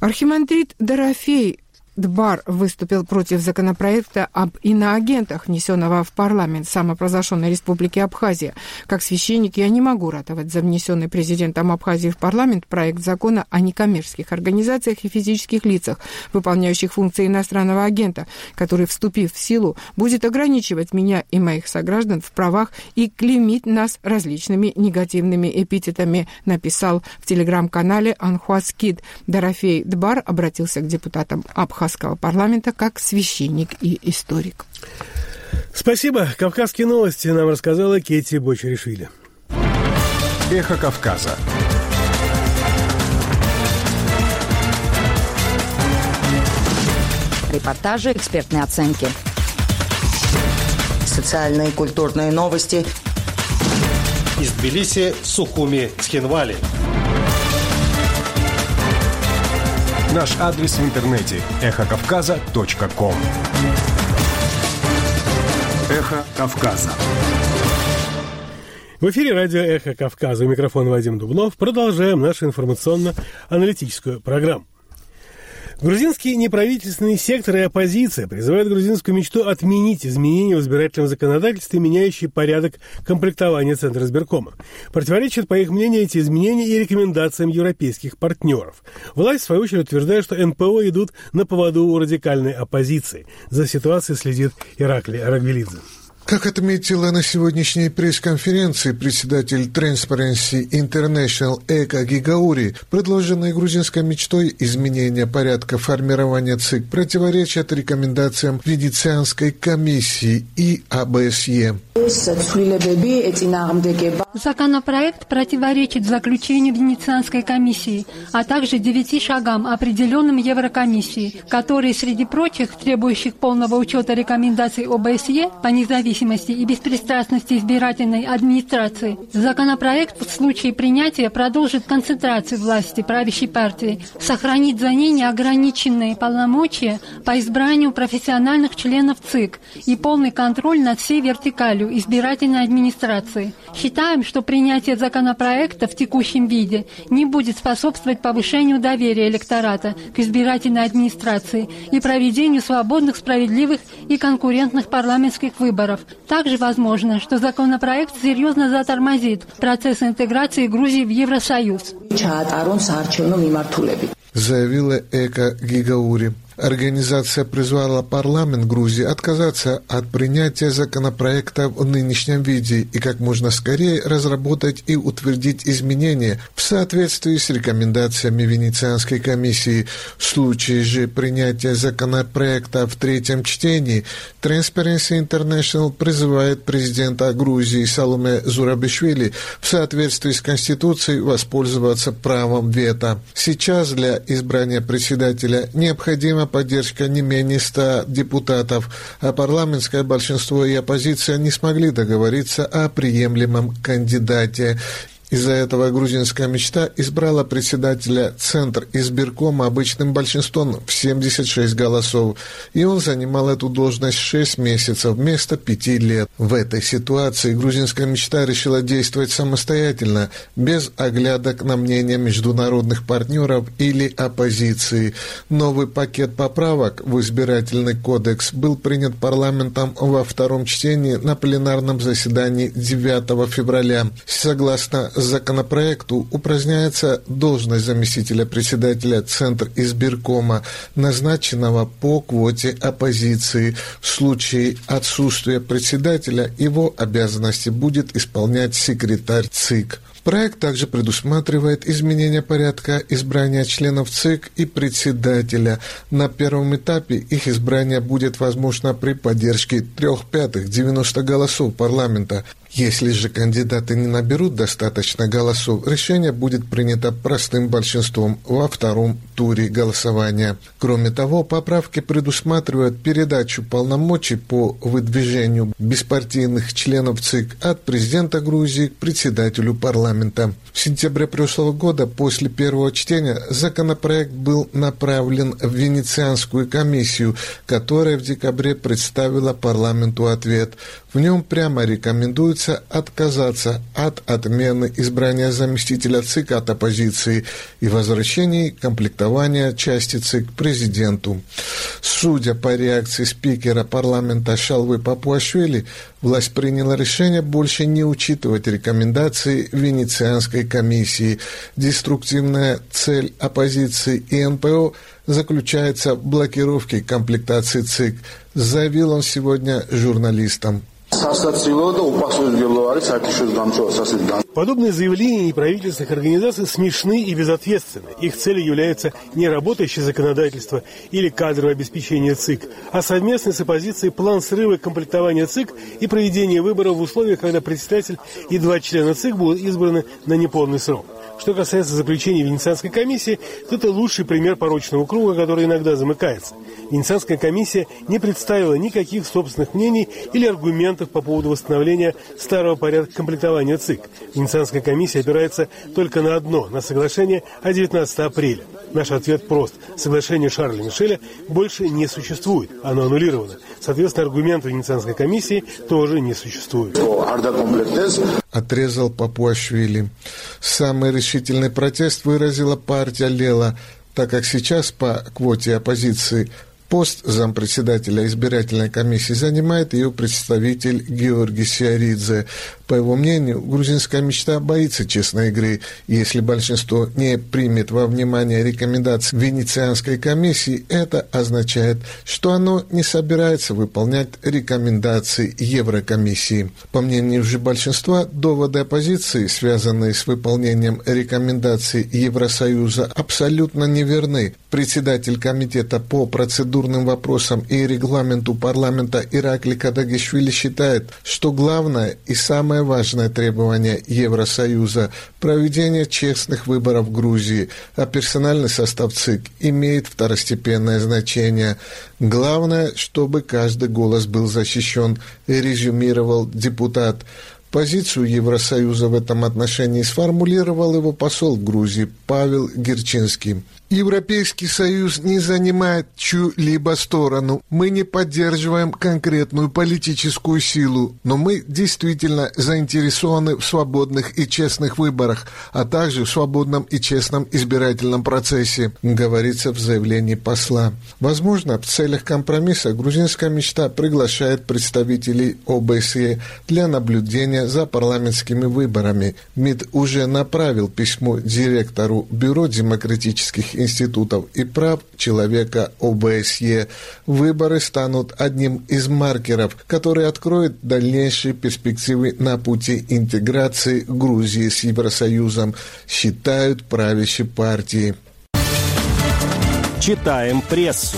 Speaker 5: Архимандрит Дорофей Дбар выступил против законопроекта об иноагентах, внесенного в парламент самопровозглашенной республики Абхазия. Как священник я не могу ратовать за внесенный президентом Абхазии в парламент проект закона о некоммерческих организациях и физических лицах, выполняющих функции иностранного агента, который, вступив в силу, будет ограничивать меня и моих сограждан в правах и клеймить нас различными негативными эпитетами, написал в телеграм-канале Анхуаскид. Дорофей Дбар обратился к депутатам Абхазии Абхазского парламента как священник и историк.
Speaker 1: Спасибо. Кавказские новости нам рассказала Кетти Бочеришвили.
Speaker 13: Эхо Кавказа.
Speaker 7: Репортажи, экспертные оценки.
Speaker 14: Социальные и культурные новости.
Speaker 15: Из Тбилиси, Сухуми, Схинвали.
Speaker 13: Наш адрес в интернете – эхокавказа.ком
Speaker 1: Эхо Кавказа. В эфире радио «Эхо Кавказа». У микрофона Вадим Дубнов. Продолжаем нашу информационно-аналитическую программу. Грузинские неправительственные секторы и оппозиция призывают грузинскую мечту отменить изменения в избирательном законодательстве, меняющие порядок комплектования Центра избиркома. Противоречат, по их мнению, эти изменения и рекомендациям европейских партнеров. Власть, в свою очередь, утверждает, что НПО идут на поводу у радикальной оппозиции. За ситуацией следит Иракли Арагвелидзе.
Speaker 16: Как отметила на сегодняшней пресс-конференции председатель Transparency International Эка Гигаури, предложенные грузинской мечтой изменения порядка формирования ЦИК противоречат рекомендациям Венецианской комиссии и АБСЕ.
Speaker 17: Законопроект противоречит заключению Венецианской комиссии, а также девяти шагам, определенным Еврокомиссией, которые, среди прочих, требующих полного учета рекомендаций ОБСЕ по независимости, независимости и беспристрастности избирательной администрации. Законопроект в случае принятия продолжит концентрацию власти правящей партии, сохранит за ней неограниченные полномочия по избранию профессиональных членов ЦИК и полный контроль над всей вертикалью избирательной администрации. Считаем, что принятие законопроекта в текущем виде не будет способствовать повышению доверия электората к избирательной администрации и проведению свободных, справедливых и конкурентных парламентских выборов. Также возможно, что законопроект серьезно затормозит процесс интеграции Грузии в Евросоюз.
Speaker 16: Заявила Эка Гигаури. Организация призвала парламент Грузии отказаться от принятия законопроекта в нынешнем виде и как можно скорее разработать и утвердить изменения в соответствии с рекомендациями Венецианской комиссии. В случае же принятия законопроекта в третьем чтении Transparency International призывает президента Грузии Салуме Зурабишвили в соответствии с Конституцией воспользоваться правом вето. Сейчас для избрания председателя необходимо необходима поддержка не менее 100 депутатов, а парламентское большинство и оппозиция не смогли договориться о приемлемом кандидате. Из-за этого грузинская мечта избрала председателя Центр избиркома обычным большинством в 76 голосов, и он занимал эту должность 6 месяцев вместо 5 лет. В этой ситуации грузинская мечта решила действовать самостоятельно, без оглядок на мнение международных партнеров или оппозиции. Новый пакет поправок в избирательный кодекс был принят парламентом во втором чтении на пленарном заседании 9 февраля. Согласно законопроекту упраздняется должность заместителя председателя Центр избиркома, назначенного по квоте оппозиции. В случае отсутствия председателя его обязанности будет исполнять секретарь ЦИК. Проект также предусматривает изменение порядка избрания членов ЦИК и председателя. На первом этапе их избрание будет возможно при поддержке трех пятых 90 голосов парламента. Если же кандидаты не наберут достаточно голосов, решение будет принято простым большинством во втором туре голосования. Кроме того, поправки предусматривают передачу полномочий по выдвижению беспартийных членов ЦИК от президента Грузии к председателю парламента. В сентябре прошлого года, после первого чтения, законопроект был направлен в Венецианскую комиссию, которая в декабре представила парламенту ответ. В нем прямо рекомендуется отказаться от отмены избрания заместителя ЦИК от оппозиции и возвращения комплектования части ЦИК президенту. Судя по реакции спикера парламента Шалвы Папуашвили, власть приняла решение больше не учитывать рекомендации Венецианской комиссии. Деструктивная цель оппозиции и НПО заключается в блокировке комплектации ЦИК, заявил он сегодня журналистам.
Speaker 1: Подобные заявления неправительственных организаций смешны и безответственны. Их целью является не работающее законодательство или кадровое обеспечение ЦИК, а совместный с оппозицией план срыва комплектования ЦИК и проведения выборов в условиях, когда председатель и два члена ЦИК будут избраны на неполный срок. Что касается заключения Венецианской комиссии, то это лучший пример порочного круга, который иногда замыкается. Венецианская комиссия не представила никаких собственных мнений или аргументов по поводу восстановления старого порядка комплектования ЦИК. Венецианская комиссия опирается только на одно – на соглашение от 19 апреля. Наш ответ прост. Соглашение Шарля Мишеля больше не существует. Оно аннулировано. Соответственно, аргументы Венецианской комиссии тоже не существуют.
Speaker 16: Отрезал Папуашвили. Самый решительный протест выразила партия Лела, так как сейчас по квоте оппозиции Пост зампредседателя избирательной комиссии занимает ее представитель Георгий Сиаридзе. По его мнению, грузинская мечта боится честной игры. Если большинство не примет во внимание рекомендации Венецианской комиссии, это означает, что оно не собирается выполнять рекомендации Еврокомиссии. По мнению же большинства, доводы оппозиции, связанные с выполнением рекомендаций Евросоюза, абсолютно неверны. Председатель комитета по процедурным вопросам и регламенту парламента Иракли Кадагишвили считает, что главное и самое самое важное требование Евросоюза – проведение честных выборов в Грузии, а персональный состав ЦИК имеет второстепенное значение. Главное, чтобы каждый голос был защищен, резюмировал депутат. Позицию Евросоюза в этом отношении сформулировал его посол в Грузии Павел Герчинский. Европейский Союз не занимает чью-либо сторону. Мы не поддерживаем конкретную политическую силу, но мы действительно заинтересованы в свободных и честных выборах, а также в свободном и честном избирательном процессе, говорится в заявлении посла. Возможно, в целях компромисса грузинская мечта приглашает представителей ОБСЕ для наблюдения за парламентскими выборами. МИД уже направил письмо директору Бюро демократических институтов и прав человека ОБСЕ. Выборы станут одним из маркеров, который откроет дальнейшие перспективы на пути интеграции Грузии с Евросоюзом, считают правящие партии.
Speaker 13: Читаем прессу.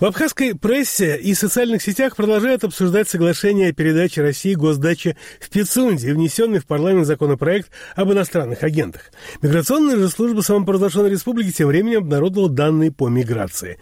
Speaker 1: В абхазской прессе и социальных сетях продолжают обсуждать соглашение о передаче России госдачи в Пицунде, внесенный в парламент законопроект об иностранных агентах. Миграционная же служба самопровозглашенной республики тем временем обнародовала данные по миграции.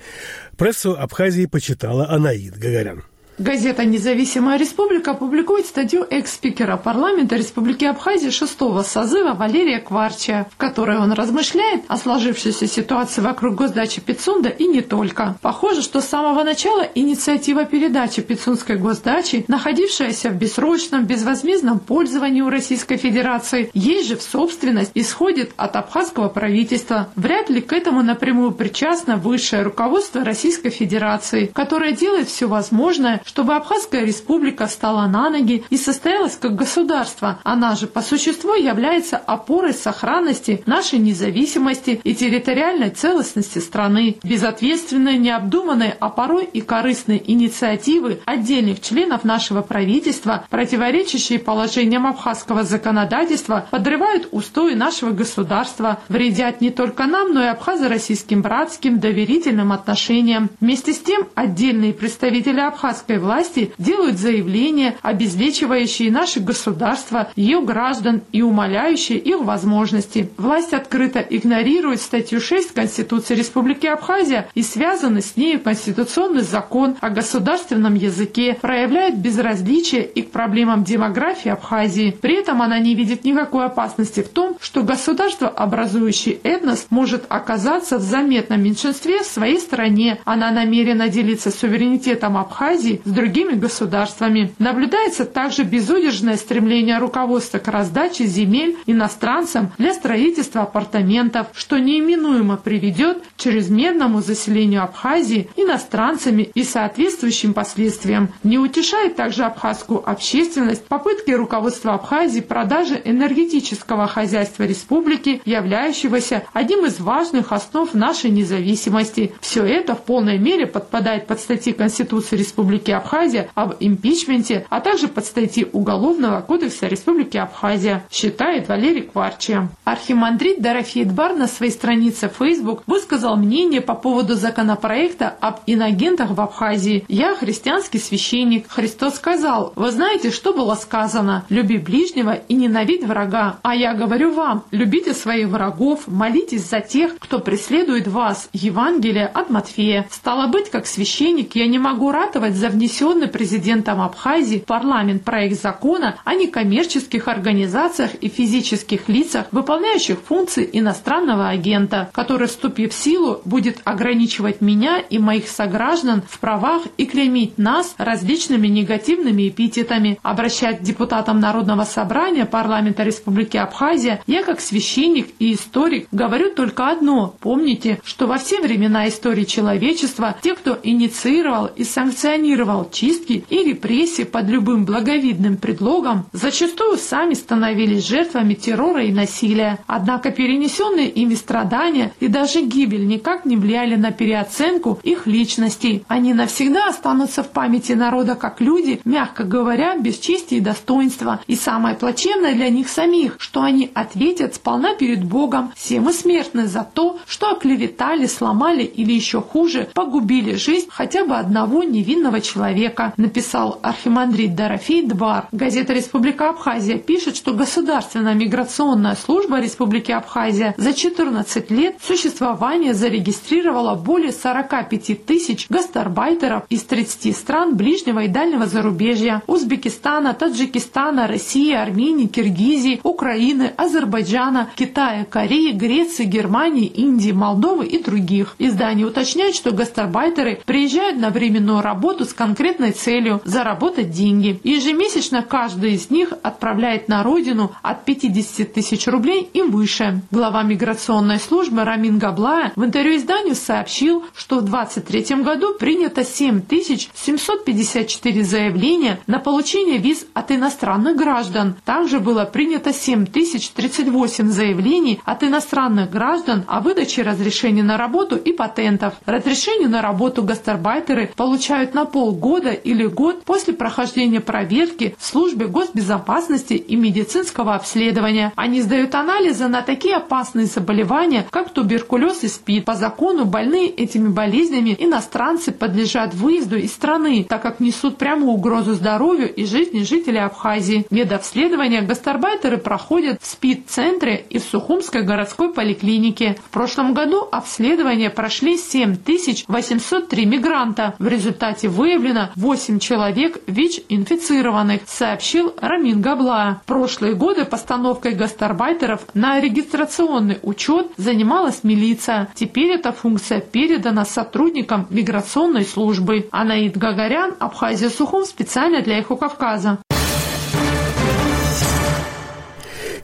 Speaker 1: Прессу Абхазии почитала Анаид Гагарян.
Speaker 18: Газета «Независимая республика» публикует статью экс-спикера парламента Республики Абхазия шестого созыва Валерия Кварча, в которой он размышляет о сложившейся ситуации вокруг госдачи Пицунда и не только. Похоже, что с самого начала инициатива передачи Пицунской госдачи, находившаяся в бессрочном, безвозмездном пользовании у Российской Федерации, ей же в собственность исходит от абхазского правительства. Вряд ли к этому напрямую причастно высшее руководство Российской Федерации, которое делает все возможное, чтобы Абхазская республика стала на ноги и состоялась как государство. Она же по существу является опорой сохранности нашей независимости и территориальной целостности страны. Безответственные, необдуманные, а порой и корыстные инициативы отдельных членов нашего правительства, противоречащие положениям абхазского законодательства, подрывают устои нашего государства, вредят не только нам, но и абхазо-российским братским доверительным отношениям. Вместе с тем, отдельные представители абхазской российской власти делают заявления, обезличивающие наше государство, ее граждан и умаляющие их возможности. Власть открыто игнорирует статью 6 Конституции Республики Абхазия и связанный с ней Конституционный закон о государственном языке, проявляет безразличие и к проблемам демографии Абхазии. При этом она не видит никакой опасности в том, что государство, образующий этнос, может оказаться в заметном меньшинстве в своей стране. Она намерена делиться суверенитетом Абхазии с другими государствами. Наблюдается также безудержное стремление руководства к раздаче земель иностранцам для строительства апартаментов, что неименуемо приведет к чрезмерному заселению Абхазии иностранцами и соответствующим последствиям. Не утешает также абхазскую общественность попытки руководства Абхазии продажи энергетического хозяйства республики, являющегося одним из важных основ нашей независимости. Все это в полной мере подпадает под статьи Конституции Республики Абхазия об импичменте, а также под статьи Уголовного кодекса Республики Абхазия, считает Валерий Кварчи. Архимандрит Дорофеет Бар на своей странице Facebook высказал мнение по поводу законопроекта об инагентах в Абхазии. «Я христианский священник. Христос сказал, вы знаете, что было сказано? Люби ближнего и ненавидь врага. А я говорю вам, любите своих врагов, молитесь за тех, кто преследует вас». Евангелие от Матфея. Стало быть, как священник, я не могу ратовать за внесенный президентом Абхазии в парламент проект закона о некоммерческих организациях и физических лицах, выполняющих функции иностранного агента, который, вступив в силу, будет ограничивать меня и моих сограждан в правах и клеймить нас различными негативными эпитетами. Обращаясь к депутатам Народного собрания парламента Республики Абхазия, я как священник и историк говорю только одно. Помните, что во все времена истории человечества те, кто инициировал и санкционировал организовал чистки и репрессии под любым благовидным предлогом, зачастую сами становились жертвами террора и насилия. Однако перенесенные ими страдания и даже гибель никак не влияли на переоценку их личностей. Они навсегда останутся в памяти народа как люди, мягко говоря, без чести и достоинства. И самое плачевное для них самих, что они ответят сполна перед Богом, все мы смертны за то, что оклеветали, сломали или еще хуже, погубили жизнь хотя бы одного невинного человека человека, написал архимандрит Дорофей Двар. Газета «Республика Абхазия» пишет, что Государственная миграционная служба Республики Абхазия за 14 лет существования зарегистрировала более 45 тысяч гастарбайтеров из 30 стран ближнего и дальнего зарубежья – Узбекистана, Таджикистана, России, Армении, Киргизии, Украины, Азербайджана, Китая, Кореи, Греции, Германии, Индии, Молдовы и других. Издание уточняет, что гастарбайтеры приезжают на временную работу с конкретной целью – заработать деньги. Ежемесячно каждый из них отправляет на родину от 50 тысяч рублей и выше. Глава миграционной службы Рамин Габлая в интервью изданию сообщил, что в 2023 году принято 7754 заявления на получение виз от иностранных граждан. Также было принято 7038 заявлений от иностранных граждан о выдаче разрешений на работу и патентов. Разрешение на работу гастарбайтеры получают на полгода или год после прохождения проверки в службе госбезопасности и медицинского обследования. Они сдают анализы на такие опасные заболевания, как туберкулез и СПИД. По закону больные этими болезнями иностранцы подлежат выезду из страны, так как несут прямую угрозу здоровью и жизни жителей Абхазии. Медобследование гастарбайтеры проходят в СПИД-центре и в Сухумской городской поликлинике. В прошлом году обследование прошли 7803 мигранта. В результате выявлено 8 человек ВИЧ-инфицированных, сообщил Рамин Габла. В прошлые годы постановкой гастарбайтеров на регистрационный учет занималась милиция. Теперь эта функция передана сотрудникам миграционной службы. Анаид Гагарян, Абхазия Сухум, специально для Эхо Кавказа.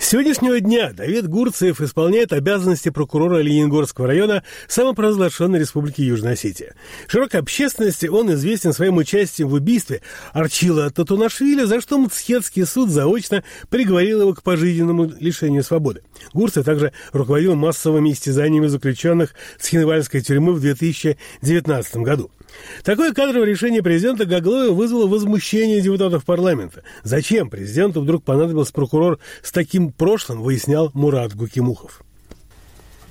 Speaker 1: С сегодняшнего дня Давид Гурцев исполняет обязанности прокурора Ленингорского района самопровозглашенной Республики Южная Осетия. Широкой общественности он известен своим участием в убийстве Арчила Татунашвили, за что Мцхетский суд заочно приговорил его к пожизненному лишению свободы. Гурцев также руководил массовыми истязаниями заключенных с Хинвальской тюрьмы в 2019 году. Такое кадровое решение президента Гаглоева вызвало возмущение депутатов парламента. Зачем президенту вдруг понадобился прокурор с таким прошлым, выяснял Мурат Гукимухов.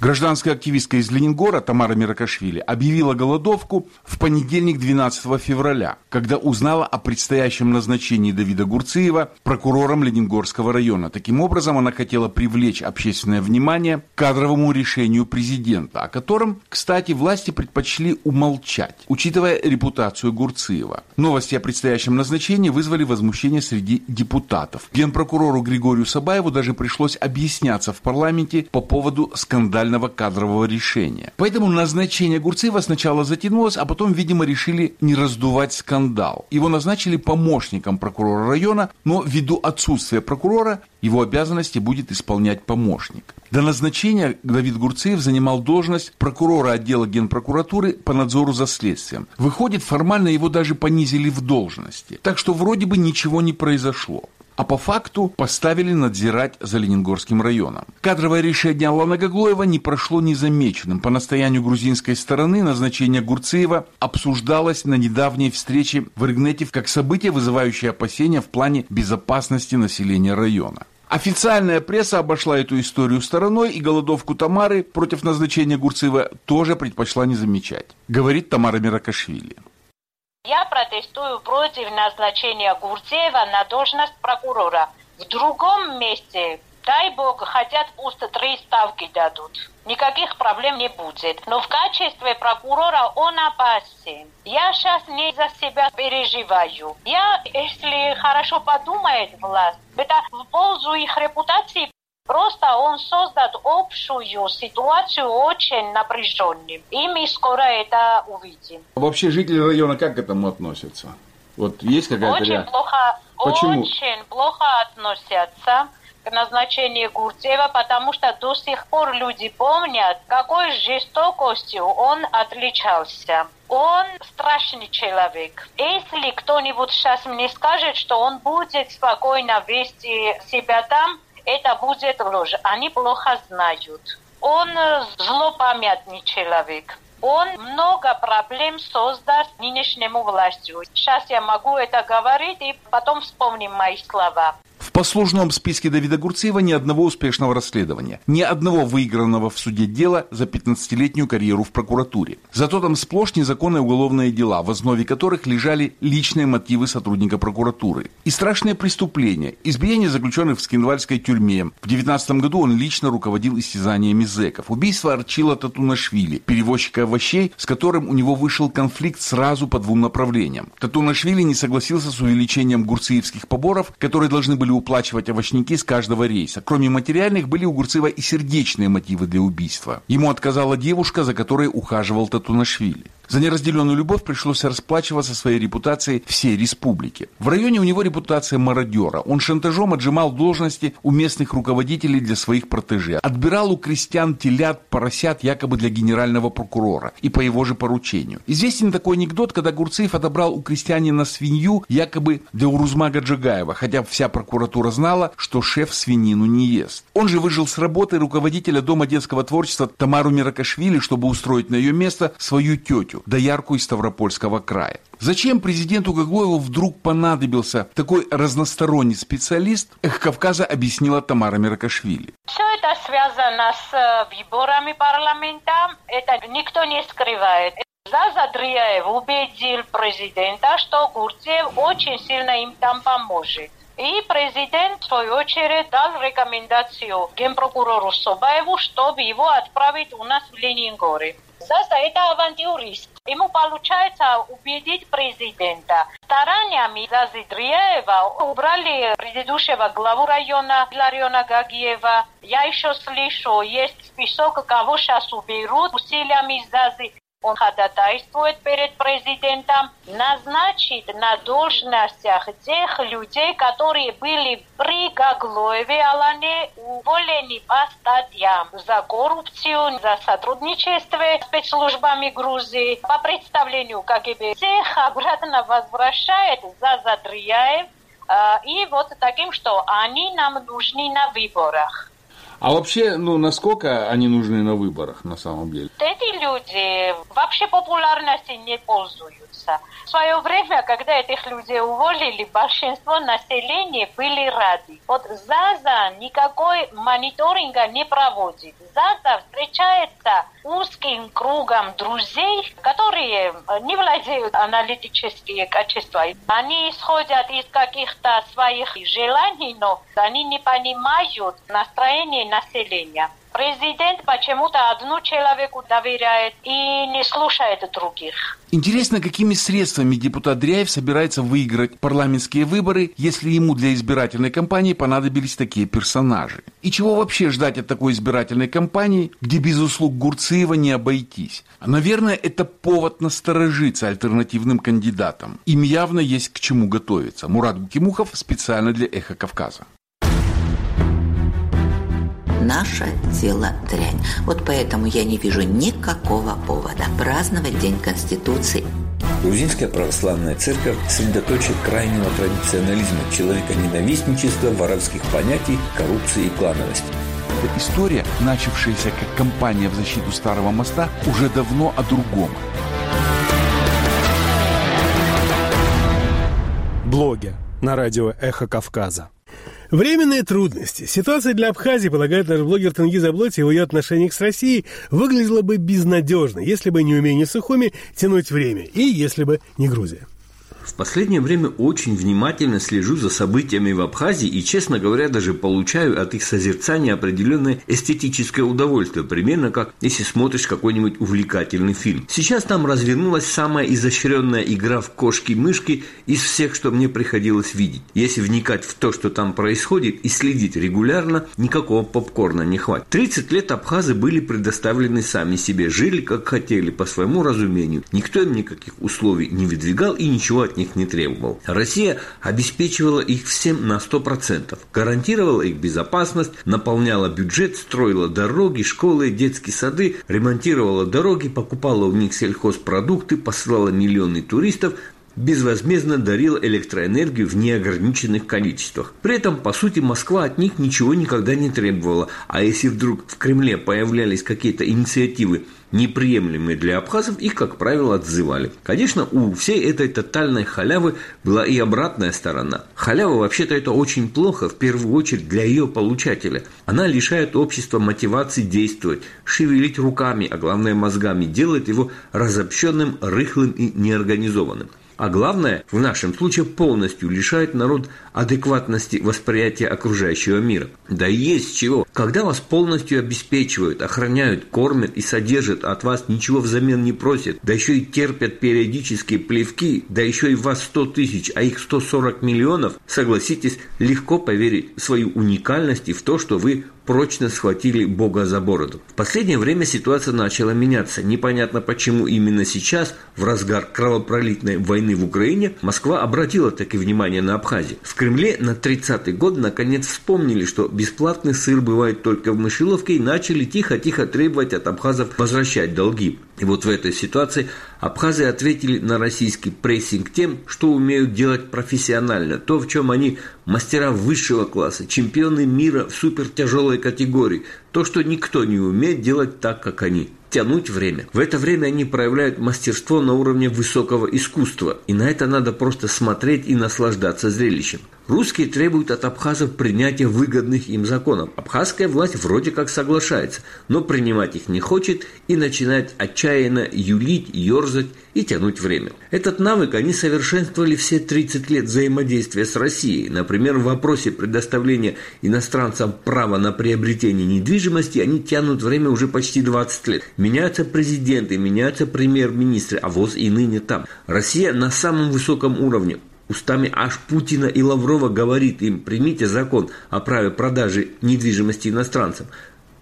Speaker 19: Гражданская активистка из Ленингора Тамара Миракашвили объявила голодовку в понедельник 12 февраля, когда узнала о предстоящем назначении Давида Гурциева прокурором Ленингорского района. Таким образом, она хотела привлечь общественное внимание к кадровому решению президента, о котором, кстати, власти предпочли умолчать, учитывая репутацию Гурциева. Новости о предстоящем назначении вызвали возмущение среди депутатов. Генпрокурору Григорию Сабаеву даже пришлось объясняться в парламенте по поводу скандального кадрового решения. Поэтому назначение Гурцева сначала затянулось, а потом, видимо, решили не раздувать скандал. Его назначили помощником прокурора района, но ввиду отсутствия прокурора его обязанности будет исполнять помощник. До назначения Давид Гурцеев занимал должность прокурора отдела Генпрокуратуры по надзору за следствием. Выходит, формально его даже понизили в должности. Так что вроде бы ничего не произошло а по факту поставили надзирать за Ленингорским районом. Кадровое решение Алана Гаглоева не прошло незамеченным. По настоянию грузинской стороны назначение Гурцеева обсуждалось на недавней встрече в Иргнете как событие, вызывающее опасения в плане безопасности населения района. Официальная пресса обошла эту историю стороной, и голодовку Тамары против назначения Гурцева тоже предпочла не замечать, говорит Тамара Миракашвили.
Speaker 4: Я протестую против назначения Гурцева на должность прокурора. В другом месте, дай бог, хотят пусть три ставки дадут. Никаких проблем не будет. Но в качестве прокурора он опасен. Я сейчас не за себя переживаю. Я, если хорошо подумает власть, это в пользу их репутации Просто он создает общую ситуацию очень напряженной. И мы скоро это увидим.
Speaker 19: Вообще жители района как к этому относятся? Вот есть какая-то
Speaker 4: Очень плохо,
Speaker 19: Почему?
Speaker 4: очень плохо относятся к назначению Гурцева, потому что до сих пор люди помнят, какой жестокостью он отличался. Он страшный человек. Если кто-нибудь сейчас мне скажет, что он будет спокойно вести себя там, это будет ложь. Они плохо знают. Он э, злопамятный человек. Он много проблем создаст нынешнему властью. Сейчас я могу это говорить и потом вспомним мои слова.
Speaker 19: В послужном списке Давида Гурцеева ни одного успешного расследования, ни одного выигранного в суде дела за 15-летнюю карьеру в прокуратуре. Зато там сплошь незаконные уголовные дела, в основе которых лежали личные мотивы сотрудника прокуратуры. И страшные преступления. Избиение заключенных в Скинвальской тюрьме. В 19 году он лично руководил истязаниями зэков. Убийство Арчила Татунашвили, перевозчика овощей, с которым у него вышел конфликт сразу по двум направлениям. Татунашвили не согласился с увеличением гурциевских поборов, которые должны были уплачивать овощники с каждого рейса. Кроме материальных, были у Гурцева и сердечные мотивы для убийства. Ему отказала девушка, за которой ухаживал Татунашвили. За неразделенную любовь пришлось расплачиваться своей репутацией всей республики. В районе у него репутация мародера. Он шантажом отжимал должности у местных руководителей для своих протеже. Отбирал у крестьян телят, поросят якобы для генерального прокурора и по его же поручению. Известен такой анекдот, когда Гурцеев отобрал у крестьянина свинью якобы для Урузмага Джагаева, хотя вся прокуратура знала, что шеф свинину не ест. Он же выжил с работы руководителя Дома детского творчества Тамару Миракашвили, чтобы устроить на ее место свою тетю, доярку из Ставропольского края. Зачем президенту Гаглоеву вдруг понадобился такой разносторонний специалист, Эх Кавказа объяснила Тамара Миракашвили.
Speaker 4: Все это связано с э, выборами парламента, это никто не скрывает. Заза Дрияев убедил президента, что Гурцев очень сильно им там поможет. И президент, в свою очередь, дал рекомендацию генпрокурору Собаеву, чтобы его отправить у нас в Ленингоры. Заса это авантюрист. Ему получается убедить президента. Стараниями Зазы Дриева убрали предыдущего главу района Лариона Гагиева. Я еще слышу, есть список, кого сейчас уберут усилиями Зазы он ходатайствует перед президентом, назначить на должностях тех людей, которые были при Гаглоеве Алане уволены по статьям за коррупцию, за сотрудничество с спецслужбами Грузии. По представлению КГБ всех обратно возвращает за Задрияев. И вот таким, что они нам нужны на выборах.
Speaker 19: А вообще, ну, насколько они нужны на выборах на самом деле?
Speaker 4: Эти люди вообще популярностью не пользуются. В свое время, когда этих людей уволили, большинство населения были рады. Вот ЗАЗа никакой мониторинга не проводит. ЗАЗа встречается узким кругом друзей, которые не владеют аналитическими качествами. Они исходят из каких-то своих желаний, но они не понимают настроение населения. Президент почему-то одну человеку доверяет и не слушает других.
Speaker 19: Интересно, какими средствами депутат Дряев собирается выиграть парламентские выборы, если ему для избирательной кампании понадобились такие персонажи? И чего вообще ждать от такой избирательной кампании, где без услуг Гурциева не обойтись? Наверное, это повод насторожиться альтернативным кандидатам. Им явно есть к чему готовиться. Мурат Гукимухов специально для «Эхо Кавказа»
Speaker 20: наше тело дрянь. Вот поэтому я не вижу никакого повода праздновать День Конституции.
Speaker 21: Грузинская православная церковь – средоточие крайнего традиционализма, человека-ненавистничества, воровских понятий, коррупции и клановости.
Speaker 19: Эта история, начавшаяся как кампания в защиту Старого моста, уже давно о другом.
Speaker 1: Блоги на радио «Эхо Кавказа». Временные трудности. Ситуация для Абхазии, полагает наш блогер Тенгиз Аблоти, в ее отношениях с Россией выглядела бы безнадежно, если бы не умение Сухуми тянуть время и если бы не Грузия.
Speaker 22: В последнее время очень внимательно слежу за событиями в Абхазии и, честно говоря, даже получаю от их созерцания определенное эстетическое удовольствие, примерно как если смотришь какой-нибудь увлекательный фильм. Сейчас там развернулась самая изощренная игра в кошки-мышки из всех, что мне приходилось видеть. Если вникать в то, что там происходит и следить регулярно, никакого попкорна не хватит. 30 лет абхазы были предоставлены сами себе, жили как хотели, по своему разумению. Никто им никаких условий не выдвигал и ничего от них не требовал. Россия обеспечивала их всем на 100%, гарантировала их безопасность, наполняла бюджет, строила дороги, школы, детские сады, ремонтировала дороги, покупала у них сельхозпродукты, посылала миллионы туристов безвозмездно дарила электроэнергию в неограниченных количествах. При этом, по сути, Москва от них ничего никогда не требовала. А если вдруг в Кремле появлялись какие-то инициативы неприемлемые для абхазов, их, как правило, отзывали. Конечно, у всей этой тотальной халявы была и обратная сторона. Халява, вообще-то, это очень плохо, в первую очередь, для ее получателя. Она лишает общества мотивации действовать, шевелить руками, а главное мозгами, делает его разобщенным, рыхлым и неорганизованным а главное, в нашем случае полностью лишает народ адекватности восприятия окружающего мира. Да и есть чего. Когда вас полностью обеспечивают, охраняют, кормят и содержат, от вас ничего взамен не просят, да еще и терпят периодические плевки, да еще и вас 100 тысяч, а их 140 миллионов, согласитесь, легко поверить в свою уникальность и в то, что вы прочно схватили Бога за бороду. В последнее время ситуация начала меняться. Непонятно почему именно сейчас, в разгар кровопролитной войны в Украине, Москва обратила таки внимание на Абхазию. В Кремле на 30-й год наконец вспомнили, что бесплатный сыр бывает только в мышеловке и начали тихо-тихо требовать от абхазов возвращать долги. И вот в этой ситуации абхазы ответили на российский прессинг тем, что умеют делать профессионально, то, в чем они мастера высшего класса, чемпионы мира в супертяжелой категории, то, что никто не умеет делать так, как они тянуть время. В это время они проявляют мастерство на уровне высокого искусства, и на это надо просто смотреть и наслаждаться зрелищем. Русские требуют от абхазов принятия выгодных им законов. Абхазская власть вроде как соглашается, но принимать их не хочет и начинает отчаянно юлить, ерзать и тянуть время. Этот навык они совершенствовали все 30 лет взаимодействия с Россией. Например, в вопросе предоставления иностранцам права на приобретение недвижимости они тянут время уже почти 20 лет. Меняются президенты, меняются премьер-министры, а ВОЗ и ныне там. Россия на самом высоком уровне устами аж Путина и Лаврова говорит им, примите закон о праве продажи недвижимости иностранцам.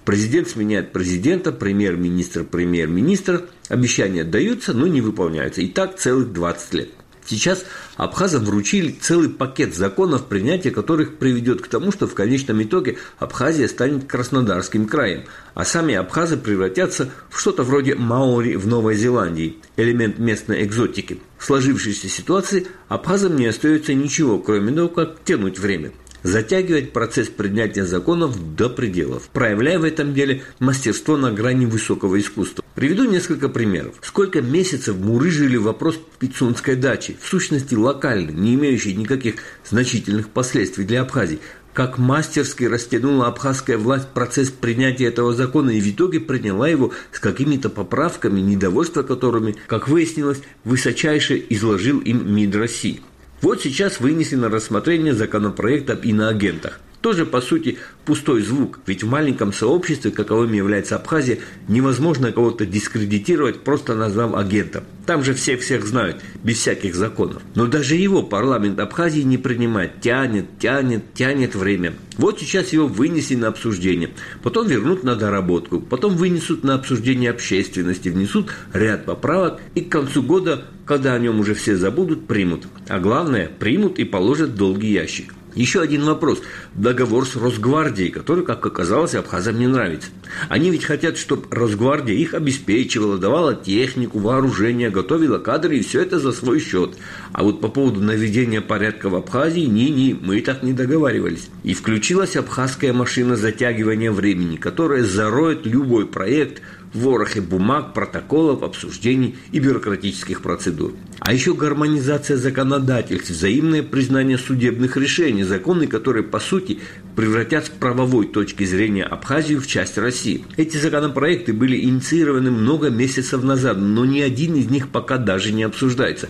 Speaker 22: Президент сменяет президента, премьер-министр премьер-министра, обещания даются, но не выполняются. И так целых 20 лет. Сейчас абхазам вручили целый пакет законов, принятие которых приведет к тому, что в конечном итоге Абхазия станет Краснодарским краем, а сами абхазы превратятся в что-то вроде маори в Новой Зеландии, элемент местной экзотики. В сложившейся ситуации абхазам не остается ничего, кроме того, как тянуть время затягивать процесс принятия законов до пределов, проявляя в этом деле мастерство на грани высокого искусства. Приведу несколько примеров. Сколько месяцев мурыжили вопрос Пицунской дачи, в сущности локальный, не имеющий никаких значительных последствий для Абхазии, как мастерски растянула абхазская власть процесс принятия этого закона и в итоге приняла его с какими-то поправками, недовольство которыми, как выяснилось, высочайше изложил им МИД России. Вот сейчас вынесли на рассмотрение законопроект об иноагентах. Тоже, по сути, пустой звук, ведь в маленьком сообществе, каковым является Абхазия, невозможно кого-то дискредитировать, просто назвав агентом. Там же все всех знают, без всяких законов. Но даже его парламент Абхазии не принимает, тянет, тянет, тянет время. Вот сейчас его вынесли на обсуждение, потом вернут на доработку, потом вынесут на обсуждение общественности, внесут ряд поправок и к концу года, когда о нем уже все забудут, примут. А главное, примут и положат долгий ящик. Еще один вопрос. Договор с Росгвардией, который, как оказалось, абхазам не нравится. Они ведь хотят, чтобы Росгвардия их обеспечивала, давала технику, вооружение, готовила кадры и все это за свой счет. А вот по поводу наведения порядка в Абхазии, ни-ни, мы так не договаривались. И включилась абхазская машина затягивания времени, которая зароет любой проект – ворохе бумаг, протоколов, обсуждений и бюрократических процедур. А еще гармонизация законодательств, взаимное признание судебных решений, законы, которые, по сути, превратят с правовой точки зрения Абхазию в часть России. Эти законопроекты были инициированы много месяцев назад, но ни один из них пока даже не обсуждается.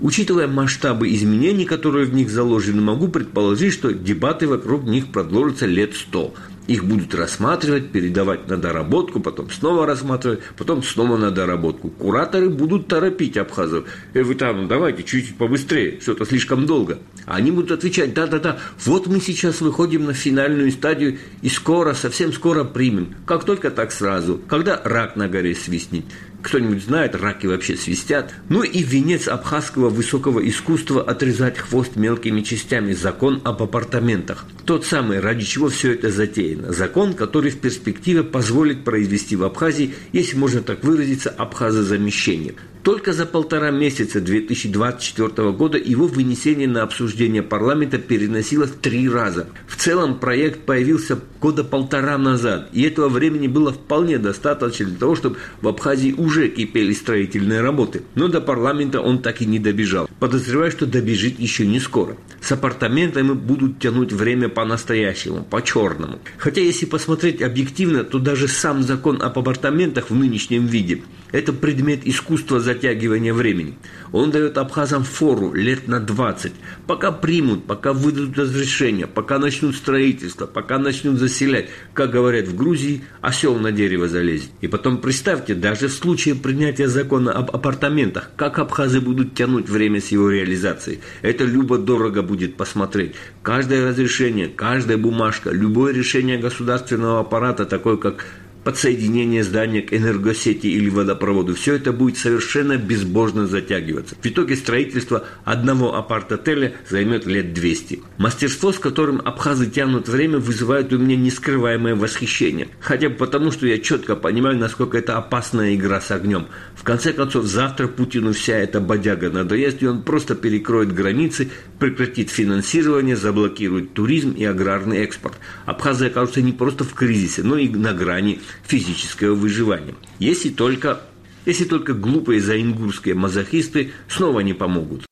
Speaker 22: Учитывая масштабы изменений, которые в них заложены, могу предположить, что дебаты вокруг них продолжатся лет сто. Их будут рассматривать, передавать на доработку, потом снова рассматривать, потом снова на доработку. Кураторы будут торопить абхазов. Э, вы там, давайте чуть-чуть побыстрее, что-то слишком долго. А они будут отвечать, да-да-да, вот мы сейчас выходим на финальную стадию и скоро, совсем скоро примем. Как только так сразу, когда рак на горе свистнет. Кто-нибудь знает, раки вообще свистят. Ну и венец абхазского высокого искусства отрезать хвост мелкими частями. Закон об апартаментах. Тот самый, ради чего все это затеяно. Закон, который в перспективе позволит произвести в Абхазии, если можно так выразиться, абхазозамещение. Только за полтора месяца 2024 года его вынесение на обсуждение парламента переносилось три раза. В целом проект появился года полтора назад, и этого времени было вполне достаточно для того, чтобы в Абхазии уже кипели строительные работы. Но до парламента он так и не добежал. Подозреваю, что добежит еще не скоро. С апартаментами будут тянуть время по-настоящему, по-черному. Хотя, если посмотреть объективно, то даже сам закон об апартаментах в нынешнем виде – это предмет искусства затягивания времени. Он дает абхазам фору лет на 20, пока примут, пока выдадут разрешение, пока начнут строительство, пока начнут заселять. Как говорят в Грузии, осел на дерево залезет. И потом представьте, даже в случае принятия закона об апартаментах, как абхазы будут тянуть время с его реализацией. Это любо-дорого будет посмотреть. Каждое разрешение, каждая бумажка, любое решение государственного аппарата, такое как подсоединение здания к энергосети или водопроводу. Все это будет совершенно безбожно затягиваться. В итоге строительство одного апарт-отеля займет лет 200. Мастерство, с которым абхазы тянут время, вызывает у меня нескрываемое восхищение. Хотя бы потому, что я четко понимаю, насколько это опасная игра с огнем. В конце концов, завтра Путину вся эта бодяга надоест, и он просто перекроет границы, прекратит финансирование, заблокирует туризм и аграрный экспорт. Абхазы окажутся не просто в кризисе, но и на грани физического выживания. Если только, если только глупые заингурские мазохисты снова не помогут.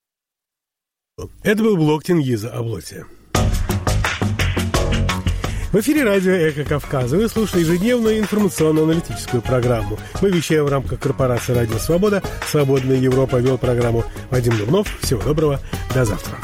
Speaker 1: Это был блог Тенгиза о Блоте. В эфире радио «Эко Кавказа». Вы слушаете ежедневную информационно-аналитическую программу. Мы вещаем в рамках корпорации «Радио Свобода». «Свободная Европа» вел программу Вадим Дубнов. Всего доброго. До завтра.